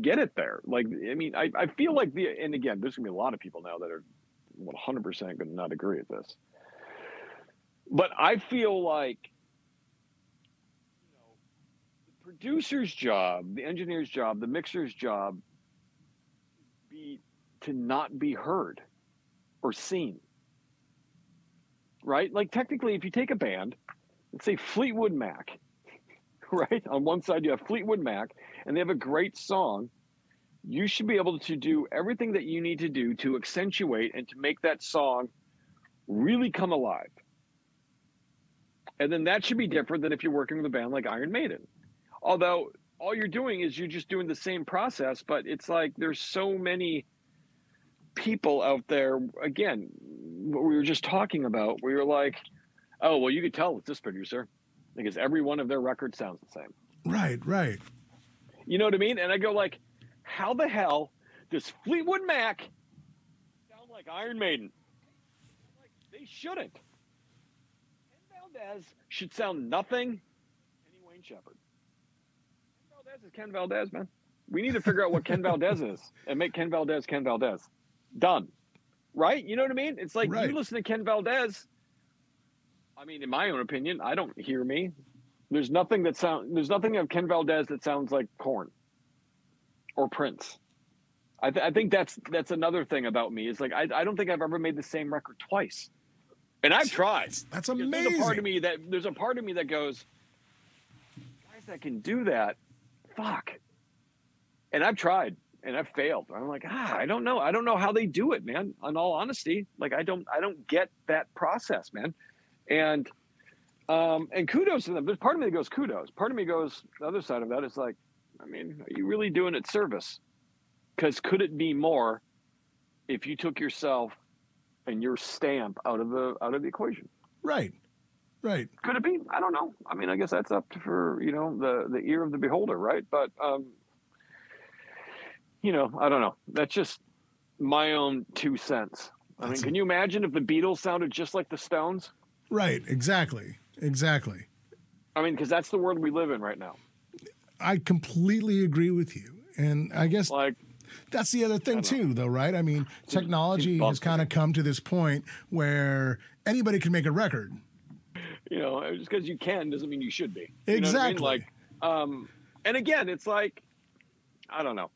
get it there. Like i mean I, I feel like the and again there's gonna be a lot of people now that are 100% gonna not agree with this. But i feel like you know the producer's job the engineer's job the mixer's job be to not be heard or seen. Right? Like technically if you take a band let's say fleetwood mac right? On one side, you have Fleetwood Mac, and they have a great song. You should be able to do everything that you need to do to accentuate and to make that song really come alive. And then that should be different than if you're working with a band like Iron Maiden. Although all you're doing is you're just doing the same process, but it's like there's so many people out there. Again, what we were just talking about, we were like, oh, well, you could tell it's this producer because every one of their records sounds the same. Right, right. You know what I mean? And I go like, how the hell does Fleetwood Mac sound like Iron Maiden? Like they shouldn't. Ken Valdez should sound nothing any Wayne Shepherd. Ken Valdez is Ken Valdez, man. We need to figure out what Ken Valdez is and make Ken Valdez Ken Valdez. Done. Right? You know what I mean? It's like Right. you listen to Ken Valdez. I mean, in my own opinion, I don't hear me. There's nothing that sound. There's nothing of Ken Valdez that sounds like Korn or Prince. I, th- I think that's that's another thing about me is like I, I don't think I've ever made the same record twice, and I've tried. That's Because There's a part of me that there's a part of me that goes, guys that can do that, fuck. And I've tried and I've failed. I'm like, ah, I don't know. I don't know how they do it, man. In all honesty, like I don't, I don't get that process, man. And, um, and kudos to them. There's part of me that goes kudos. Part of me goes the other side of that is like, I mean, are you really doing it service? Because could it be more if you took yourself and your stamp out of the out of the equation? Right, right. Could it be? I don't know. I mean, I guess that's up to for you know the the ear of the beholder, right? But um, you know, I don't know. That's just my own two cents. I mean, That's- can you imagine if the Beatles sounded just like the Stones? Right, exactly. Exactly. I mean, because that's the world we live in right now. I completely agree with you. And I guess Like, that's the other thing too though, right? I mean, technology has kind of come to this point where anybody can make a record. you know, just because you can doesn't mean you should be. You know what I mean? Exactly. Like, um, and again, it's like, I don't know.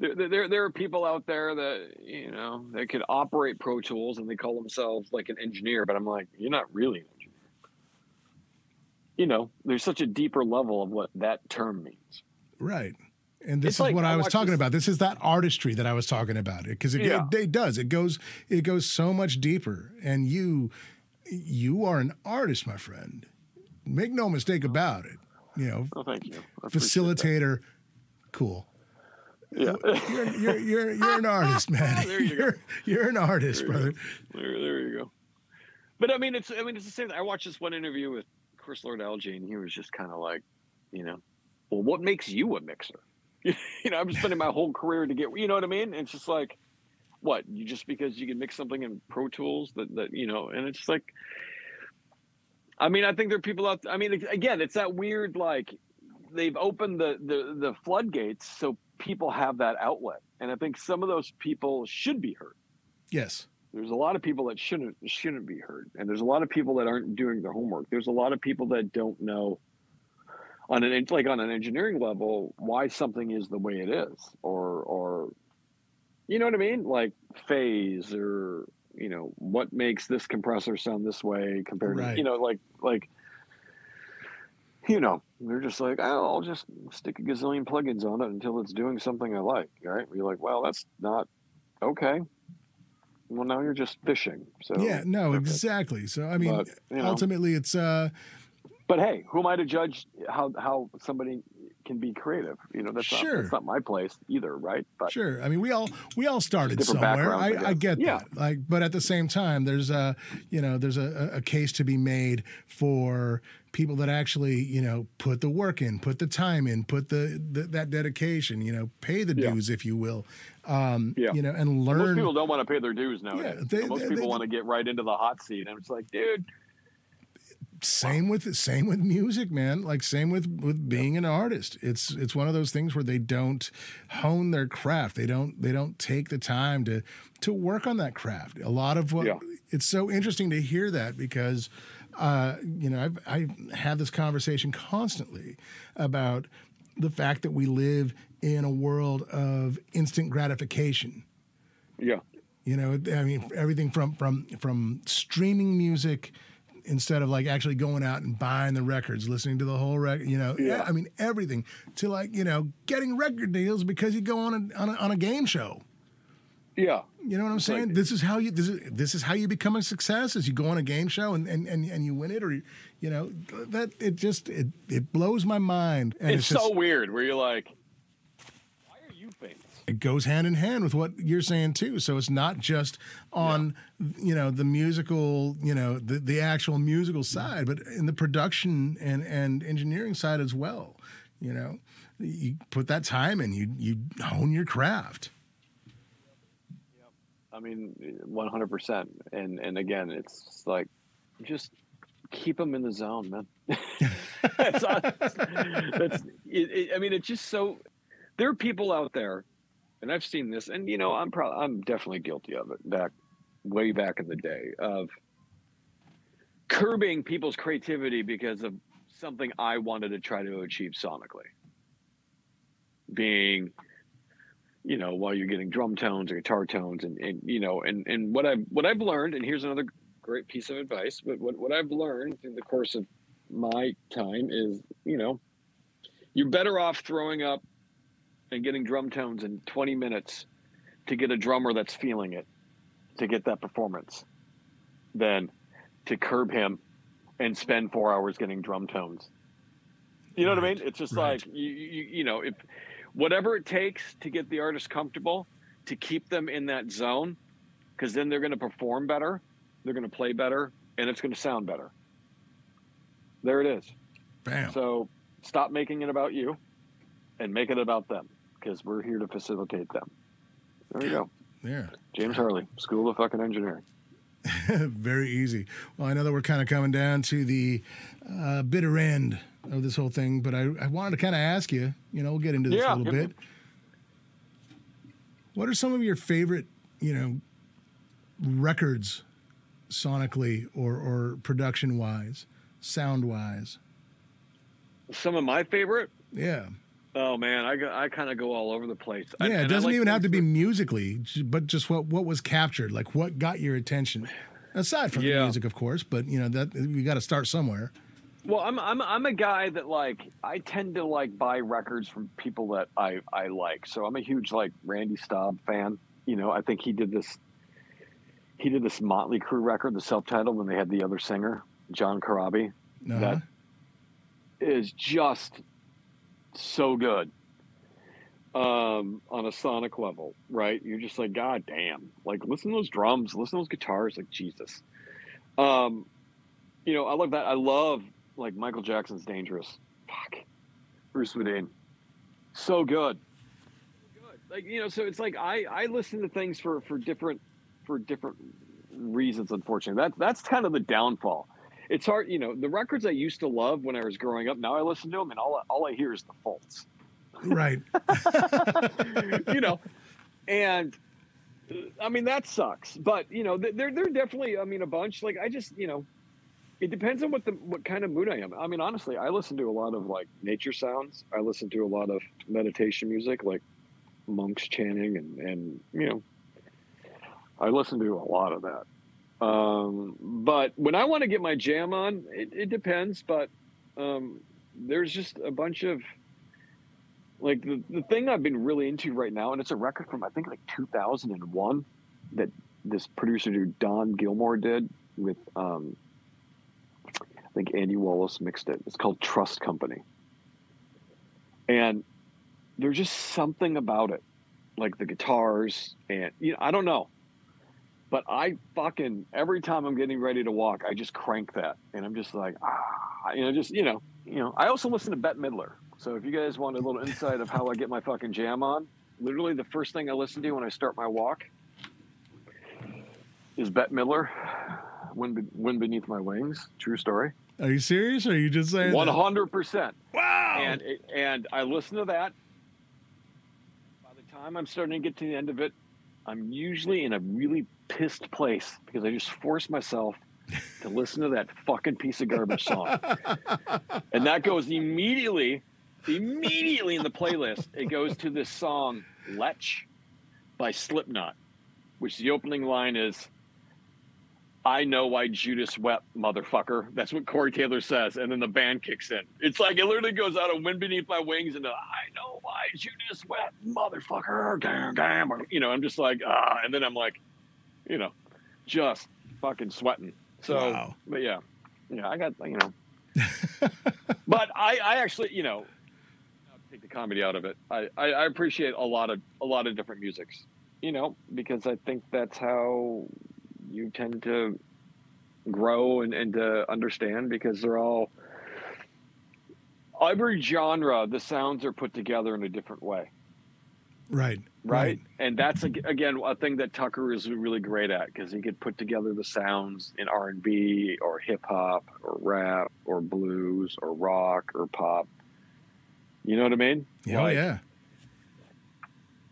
There, there- there, there are people out there that you know they could operate Pro Tools and they call themselves like an engineer, but I'm like, you're not really an. You know, there's such a deeper level of what that term means. Right. And this It's is like, what I, I was talking this- about. This is that artistry that I was talking about. Because it, Yeah. it, it does. It goes it goes so much deeper. And you you are an artist, my friend. Make no mistake about it. You know, Oh, thank you. That. facilitator, cool. Yeah. You're you're you're, you're an artist, man. There you go. are you're an artist, There brother. There, there you go. But I mean, it's I mean, it's the same. I watched this one interview with Chris Lord Alge, and he was just kind of like, you know, well, what makes you a mixer? you know, I'm spending my whole career to get, you know what I mean? It's just like, what? You just because you can mix something in Pro Tools that that you know, and it's like, I mean, I think there are people out. I mean, again, it's that weird like they've opened the the the floodgates so people have that outlet, and I think some of those people should be heard Yes. There's a lot of people that shouldn't shouldn't be heard and there's a lot of people that aren't doing their homework there's a lot of people that don't know on an like on an engineering level why something is the way it is or or you know what I mean? Like phase or you know what makes this compressor sound this way compared Right. to you know like like you know they're just like oh I'll just stick a gazillion plugins on it until it's doing something I like. Right? You're like, well, that's not okay. Well, now you're just fishing. So yeah, no, exactly. So I mean, But, you know. ultimately, it's uh, But hey, who am I to judge how how somebody can be creative? You know, that's Sure. not that's not my place either, right? But Sure. I mean, we all we all started somewhere. I I, I get Yeah. that. Like, but at the same time, there's a you know there's a, a case to be made for people that actually you know put the work in, put the time in, put the, the that dedication. You know, pay the Yeah. dues, if you will. Um, Yeah. You know, and learn. most people don't want to pay their dues nowadays. they- most they- people they- want to get right into the hot seat, and it's like, dude, same with same with music man like same with with being an artist it's it's one of those things where they don't hone their craft they don't they don't take the time to to work on that craft a lot of what Yeah. it's so interesting to hear that because uh you know I've I have this conversation constantly about the fact that we live in a world of instant gratification yeah, you know, I mean, everything from from from streaming music instead of like actually going out and buying the records, listening to the whole record. You know, Yeah. I mean, everything to like you know getting record deals because you go on a on a, on a game show. yeah, You know what I'm It's saying? like- this is how you this is this is how you become a success. Is you go on a game show and and, and, and you win it, or you, you know that it just it it blows my mind. And it's, it's, so just, weird. Where you're like, why are you famous? it goes hand in hand with what you're saying too. So it's not just on you know the musical, you know the the actual musical side, but in the production and and engineering side as well. You know, you put that time in, you you hone your craft. I mean, 100. percent And and again, it's like, just keep them in the zone, man. that's, that's it, it, I mean, it's just so. There are people out there, and I've seen this, and you know, I'm probably I'm definitely guilty of it. Back way back in the day of curbing people's creativity because of something I wanted to try to achieve sonically. Being you know, while you're getting drum tones or guitar tones, and, and you know, and and what I've what I've learned, and here's another great piece of advice. But what what I've learned through the course of my time is, you know, you're better off throwing up and getting drum tones in 20 minutes to get a drummer that's feeling it, to get that performance, than to curb him and spend four hours getting drum tones. You know what I mean? It's just right. like you, you, you know, if whatever it takes to get the artist comfortable, to keep them in that zone, because then they're going to perform better, they're going to play better, and it's going to sound better. There it is. Bam. So stop making it about you, and make it about them, because we're here to facilitate them. There you go, yeah. James Harley, School of Fucking Engineering. Very easy. Well, I know that we're kind of coming down to the uh, bitter end of this whole thing, but I, I wanted to kind of ask you. You know, we'll get into this Yeah, a little hit me. bit. What are some of your favorite, you know, records, sonically or or production wise, sound wise? Some of my favorite. Yeah, Oh man, I go, I kind of go all over the place. I- yeah. It doesn't like even have to be musically, but just what what was captured, like what got your attention. Aside from the music, of course, but you know that we got to start somewhere. Well, I'm I'm I'm a guy that like I tend to like buy records from people that I I like. So I'm a huge like Randy Staub fan. You know, I think he did this. He did this Motley Crue record, the self-titled, when they had the other singer, John Corabi. Uh-huh. That is just so good um, on a sonic level, right? You're just like, God damn! Like, listen to those drums, listen to those guitars, like Jesus. Um, you know, I love that. I love like Michael Jackson's "Dangerous." Fuck, Bruce Swedien, so good. Good. Like you know, so it's like I I listen to things for for different for different reasons. Unfortunately, that that's kind of the downfall. It's hard, you know. The records I used to love when I was growing up. Now I listen to them, and all all I hear is the faults. right. you know, and I mean that sucks. But you know, they're they're definitely. I mean, a bunch. Like I just, you know, it depends on what the what kind of mood I am. I mean, honestly, I listen to a lot of like nature sounds. I listen to a lot of meditation music. Like monks chanting, and and you know, I listen to a lot of that. Um, but when I want to get my jam on, it, it depends. But um, there's just a bunch of like the, the thing I've been really into right now, and it's a record from I think like 2001 that this producer dude Don Gilmore did with um, I think Andy Wallace mixed it. It's called Trust Company, and there's just something about it, like the guitars and you know I don't know, but I fucking every time I'm getting ready to walk, I just crank that, and I'm just like ah, you know, just you know, you know. I also listen to Bette Midler, so if you guys want a little insight of how I get my fucking jam on, literally the first thing I listen to when I start my walk is Bette Midler, "Wind, Be- Wind Beneath My Wings." True story. Are you serious? Or are you just saying? Hundred percent. Wow. And and I listen to that. By the time I'm starting to get to the end of it, I'm usually in a really pissed place because I just force myself to listen to that fucking piece of garbage song. and that goes immediately, immediately in the playlist. It goes to this song "Lech" by Slipknot, which the opening line is. I know why Judas wept, motherfucker. That's what Corey Taylor says, and then the band kicks in. It's like it literally goes out of "Wind Beneath My Wings" into "I know why Judas wept, motherfucker." Damn, damn. You know, I'm just like ah, and then I'm like, you know, just fucking sweating. So, Wow. but yeah, yeah, I got you know, but I, I actually, you know, I'll take the comedy out of it. I, I, I appreciate a lot of a lot of different musics, you know, because I think that's how you tend to grow and, and to understand because they're all every genre the sounds are put together in a different way right. right, and that's again a thing that tucker is really great at because he could put together the sounds in r&b or hip-hop or rap or blues or rock or pop you know what i mean Oh Like, yeah.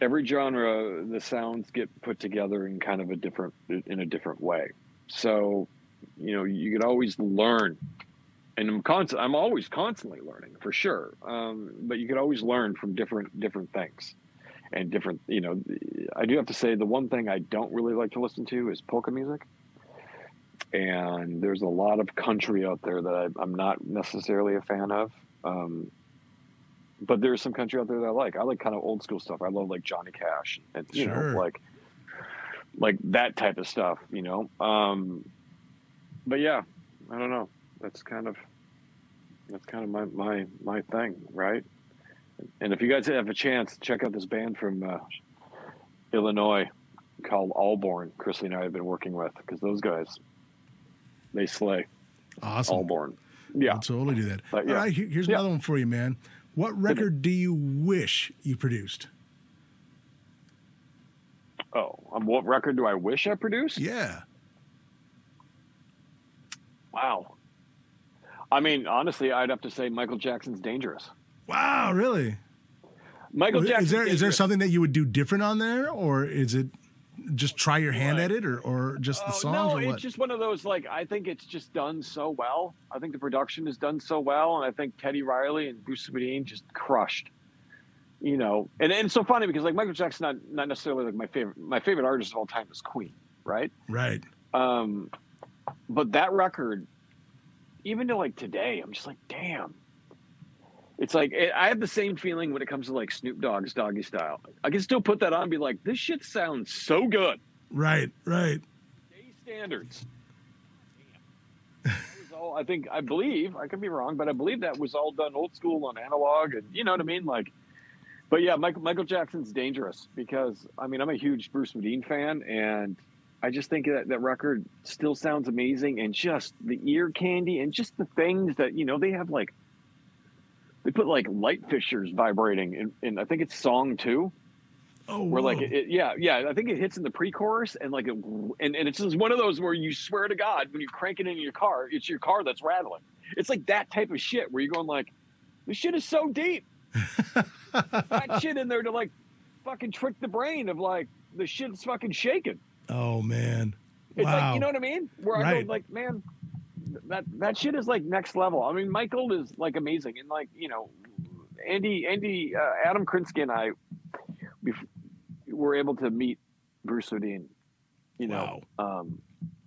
Every genre the sounds get put together in kind of a different in a different way. So you know you could always learn. And i'm constant i'm always constantly learning for sure. Um, but you could always learn from different different things and different you know i do have to say the one thing i don't really like to listen to is polka music. And there's a lot of country out there that I, i'm not necessarily a fan of. Um, but there's some country out there that I like. I like kind of old school stuff. I love like Johnny Cash and you Sure. know like like that type of stuff, you know. Um but yeah, I don't know. That's kind of that's kind of my my my thing, right? And if you guys have a chance, check out this band from uh, Illinois called Allborn. Chrissy and I have been working with because those guys they slay Awesome. Allborn. Yeah. I'll totally do that. But, yeah. All right, here's Yeah. another one for you, man. What record do you wish you produced? Oh, um, what record do I wish I produced? Yeah. Wow. I mean, honestly, I'd have to say Michael Jackson's Dangerous. Wow, really? Michael Jackson. is there is there something that you would do different on there, or is it just try your hand at it, or or just the Oh, songs, no, it's just one of those like I think it's just done so well. I think the production is done so well, and I think Teddy Riley and Bruce Swedien just crushed. You know, and, and it's so funny because like Michael Jackson's not not necessarily like my favorite my favorite artist of all time is Queen, right? right. Um, but that record, even to like today, I'm just like, damn. It's like it, I have the same feeling when it comes to like Snoop Dogg's Doggy Style. I can still put that on and be like, this shit sounds so good. Right. Right. Day standards. Damn. That was all- I think I believe I could be wrong, but I believe that was all done old school on analog, and you know what I mean. Like, but yeah, Michael Michael Jackson's dangerous because I mean I'm a huge Bruce Swedien fan, and I just think that that record still sounds amazing, and just the ear candy, and just the things that you know they have like they put like light fixtures vibrating in, in I think it's song two Oh, where like it, yeah yeah i think it hits in the pre-chorus and like it, and, and it's just one of those where you swear to god when you crank it in your car it's your car that's rattling it's like that type of shit where you're going like this shit is so deep that shit in there to like fucking trick the brain of like the shit's fucking shaking oh man. it's wow. like you know what i mean where i Right. go like man that that shit is like next level i mean michael is like amazing and like you know andy andy uh, adam krinsky and i were able to meet Bruce Swedien. You know, um,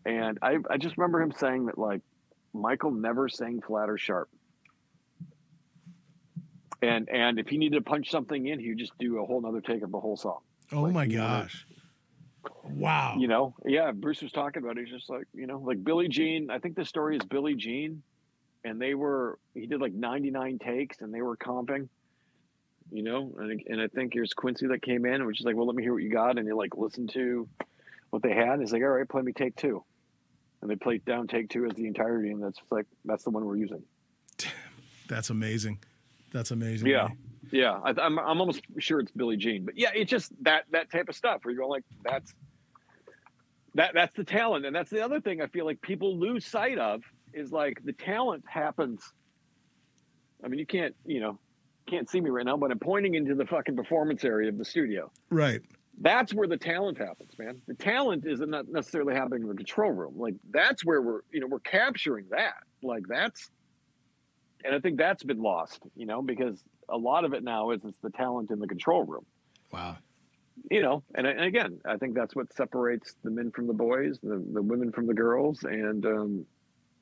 and I I just remember him saying that like Michael never sang flat or sharp. And and if he needed to punch something in, he would just do a whole nother take of the whole song. Oh Like, my gosh. Wow. You know, yeah. Bruce was talking about it. He's just like, you know, like Billie Jean. I think the story is Billie Jean, and they were he did like ninety nine takes, and they were comping. You know, and I- and I think here's Quincy that came in and was just like, well, let me hear what you got, and he like listened to what they had. And he's like, all right, play me take two, and they played down take two as the entirety, and that's like that's the one we're using. That's amazing. That's amazing. Yeah. man. Yeah, I, I'm I'm almost sure it's Billie Jean, but yeah, it's just that that type of stuff where you're going like that's that that's the talent, and that's the other thing I feel like people lose sight of is like the talent happens. I mean, you can't you know can't see me right now, but I'm pointing into the fucking performance area of the studio. Right. That's where the talent happens, man. The talent isn't not necessarily happening in the control room. Like that's where we're you know we're capturing that. Like that's and I think that's been lost, you know, because a lot of it now is it's the talent in the control room, Wow. you know. And, and again, I think that's what separates the men from the boys, the, the women from the girls, and um,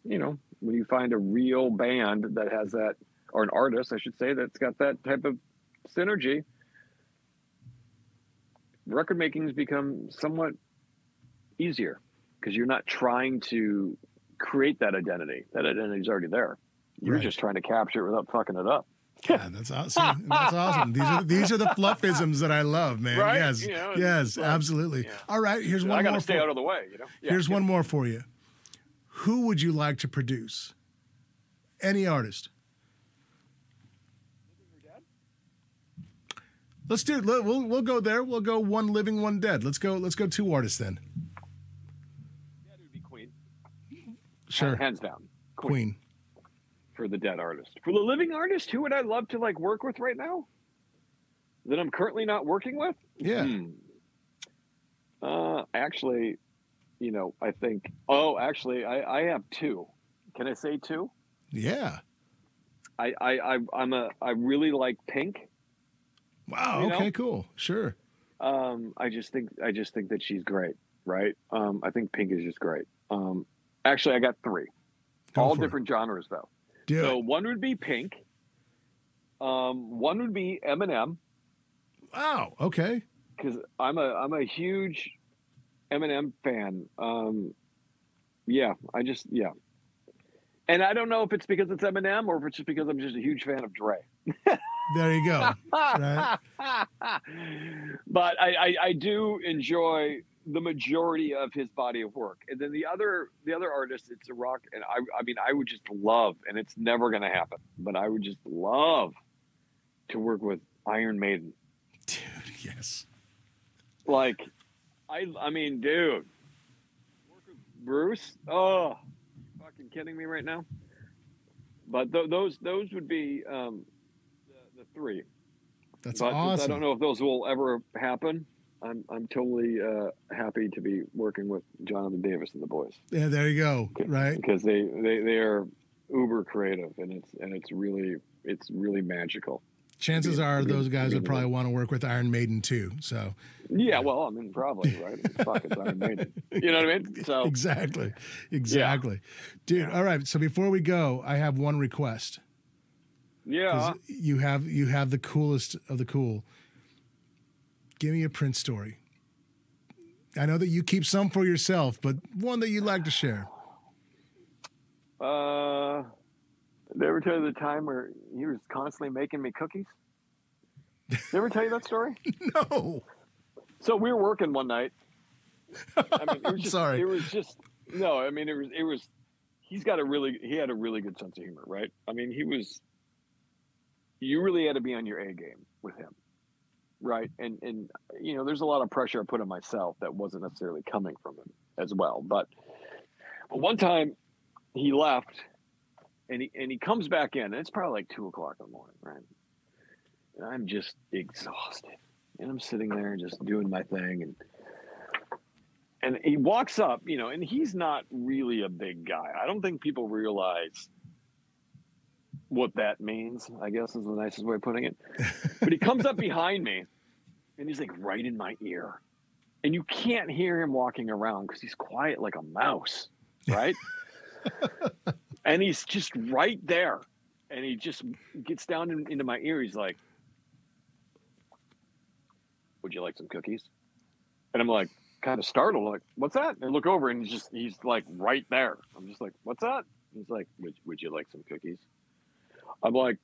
you know, when you find a real band that has that, or an artist, I should say, that's got that type of synergy, record making has become somewhat easier because you're not trying to create that identity. That identity is already there. You're Right. just trying to capture it without fucking it up. Yeah, that's awesome. That's awesome. These are these are the fluffisms that I love, man. Right? Yes, You know, yes, it's like- absolutely. yeah. All right, here's I one got more. to stay for, out of the way, you know. Yeah. here's one more for you. Who would you like to produce? Any artist. Let's do. let- We'll we'll go there. We'll go one living, one dead. Let's go. Let's go two artists then. Yeah, it would be Queen. Sure, Hands down. Queen. For the dead artist. For the living artist, who would I love to like work with right now? That I'm currently not working with? Yeah. Hmm. Uh, actually, you know, I think. Oh, actually, I, I have two. Can I say two? Yeah. I, I, I I'm a I really like Pink. Wow. You know? okay. Cool. Sure. Um, I just think I just think that she's great, right? Um, I think Pink is just great. Um, actually, I got three, Go all for it. different genres though. Do so it. one would be Pink. Um, one would be Eminem Wow. Okay. because I'm a I'm a huge Eminem fan. Um, yeah, I just yeah, and I don't know if it's because it's Eminem or if it's just because I'm just a huge fan of Dre. There you go. Right. but I, I I do enjoy the majority of his body of work, and then the other the other artist, it's a rock, and I I mean I would just love, and it's never going to happen, but I would just love to work with Iron Maiden. Dude. Yes. Like, I I mean, dude, work with Bruce. Oh, fucking kidding me right now? But th- those those would be um, the, the three. That's but awesome. I don't know if those will ever happen. I'm I'm totally uh, happy to be working with Jonathan Davis and the boys Yeah. There you go. Right. because they, they they are uber creative and it's and it's really it's really magical. Chances be- are be- those guys would probably want to work with Iron Maiden too. So Yeah, well, I mean, probably right. Fuck, it's Iron Maiden. You know what I mean? So exactly, exactly, dude. All right. So before we go, I have one request. yeah, you have you have the coolest of the cool. Give me a Prince story. I know that you keep some for yourself, but one that you'd like to share. uh, did I ever tell you the time where he was constantly making me cookies? Did I ever tell you that story? No. So we were working one night. I mean, it was just, Sorry. It was just no. I mean, it was it was. He's got a really he had a really good sense of humor, right? I mean, he was. You really had to be on your A game with him, right? And and you know, there's a lot of pressure I put on myself that wasn't necessarily coming from him as well. But, one time, he left, and he and he comes back in, and it's probably like two o'clock in the morning, right? And I'm just exhausted and I'm sitting there just doing my thing and and he walks up, you know, and he's not really a big guy. I don't think people realize what that means, I guess is the nicest way of putting it. But he comes up behind me and he's like right in my ear. And you can't hear him walking around because he's quiet like a mouse, right? and he's just right there. And he just gets down in, into my ear. He's like, Would you like some cookies? And I'm like, kind of startled, like, What's that? And I look over and he's just, he's like right there. I'm just like, What's that? He's like, Would, would you like some cookies? I'm like,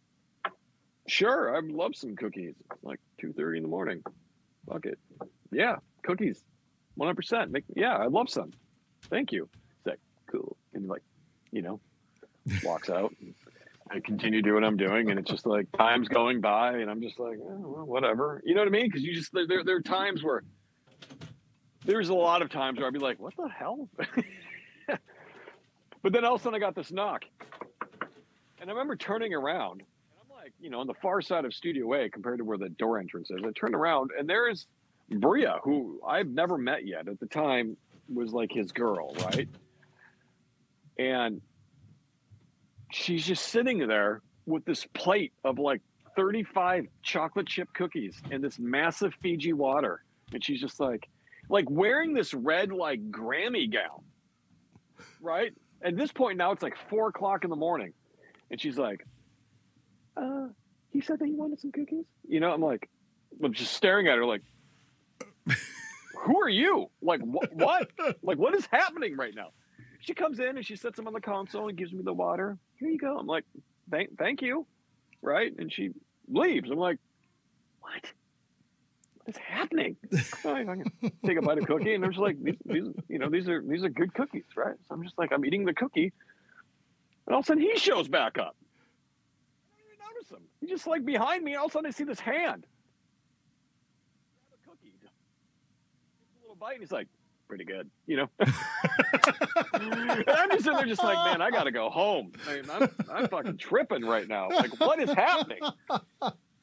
Sure, I'd love some cookies. It's Like two thirty in the morning. Fuck it. Yeah, cookies. One hundred percent. Make yeah, I love some. Thank you. He's like, cool. And like, you know, walks out. I continue doing what I'm doing, and it's just like time's going by, and I'm just like, oh, well, whatever. You know what I mean? Because you just there, there are times where there's a lot of times where I'd be like, what the hell? but then all of a sudden I got this knock, and I remember turning around and I'm like, you know, on the far side of Studio A compared to where the door entrance is. I turned around and there is Bria, who I've never met yet. At the time, was like his girl, right? And she's just sitting there with this plate of like 35 chocolate chip cookies and this massive Fiji water. And she's just like, like wearing this red like Grammy gown, right? At this point now, it's like four o'clock in the morning, and she's like, uh, he said that he wanted some cookies. You know, I'm like, I'm just staring at her like, who are you? Like, wh- what? like, what is happening right now? She comes in and she sets them on the console and gives me the water. Here you go. I'm like, thank, thank you. Right. And she leaves. I'm like, what? What is happening? I take a bite of cookie and I'm just like, these, these, you know, these are, these are good cookies. Right. So I'm just like, I'm eating the cookie. And all of a sudden he shows back up I didn't even notice him. He's just like behind me. All of a sudden, I see this hand. Grab a cookie. a little bite, and he's like, pretty good, you know. and I'm just sitting there, just like, man, I gotta go home. I mean, I'm, I'm fucking tripping right now. Like, what is happening?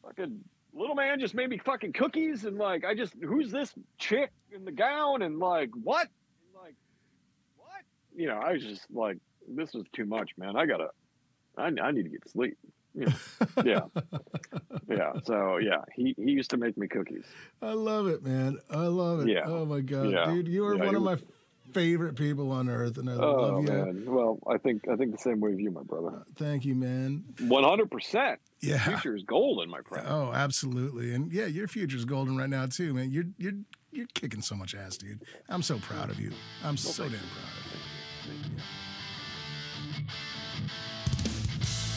fucking little man just made me fucking cookies, and like, I just, who's this chick in the gown, and like, what? And like, what? You know, I was just like, this is too much, man. I gotta, I, I need to get sleep. Yeah. yeah. yeah. So yeah, he, he used to make me cookies. I love it, man. I love it. Yeah. Oh my god, yeah. dude, you are yeah, one of my favorite people on earth, and I oh, love you. Man. Well, I think I think the same way of you, my brother. Uh, thank you, man. One hundred percent. Yeah, future is golden, my friend. Oh, absolutely, and yeah, your future is golden right now too, man. You're you're you're kicking so much ass, dude. I'm so proud of you. I'm well, so damn proud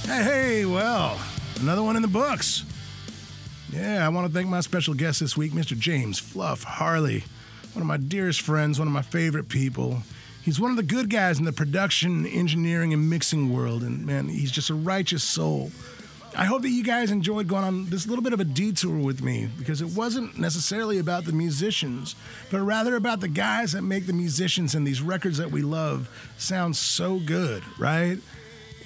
Hey, well, another one in the books. Yeah, I want to thank my special guest this week, Mr. James Fluff Harley, one of my dearest friends, one of my favorite people. He's one of the good guys in the production, engineering, and mixing world, and man, he's just a righteous soul. I hope that you guys enjoyed going on this little bit of a detour with me because it wasn't necessarily about the musicians, but rather about the guys that make the musicians and these records that we love sound so good, right?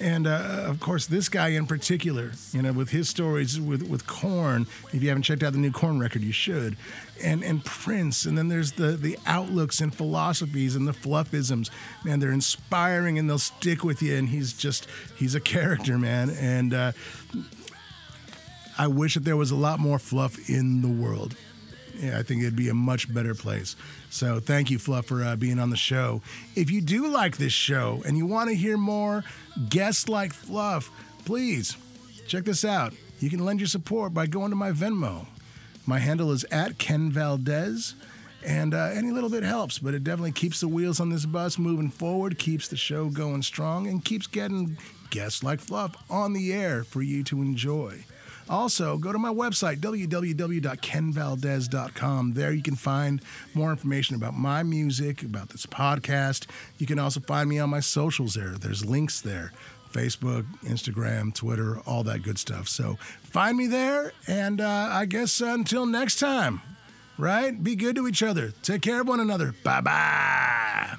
And uh, of course, this guy in particular, you know, with his stories with with Korn. If you haven't checked out the new Korn record, you should. And and Prince, and then there's the the outlooks and philosophies and the fluffisms. Man, they're inspiring and they'll stick with you. And he's just he's a character, man. And uh, I wish that there was a lot more fluff in the world. Yeah, I think it'd be a much better place. So thank you, Fluff, for uh, being on the show. If you do like this show and you want to hear more guests like Fluff, please check this out. You can lend your support by going to my Venmo. My handle is at Ken Valdez. And uh, any little bit helps, but it definitely keeps the wheels on this bus moving forward, keeps the show going strong, and keeps getting guests like Fluff on the air for you to enjoy. Also, go to my website, www.kenvaldez.com. There you can find more information about my music, about this podcast. You can also find me on my socials there. There's links there Facebook, Instagram, Twitter, all that good stuff. So find me there. And uh, I guess until next time, right? Be good to each other. Take care of one another. Bye bye.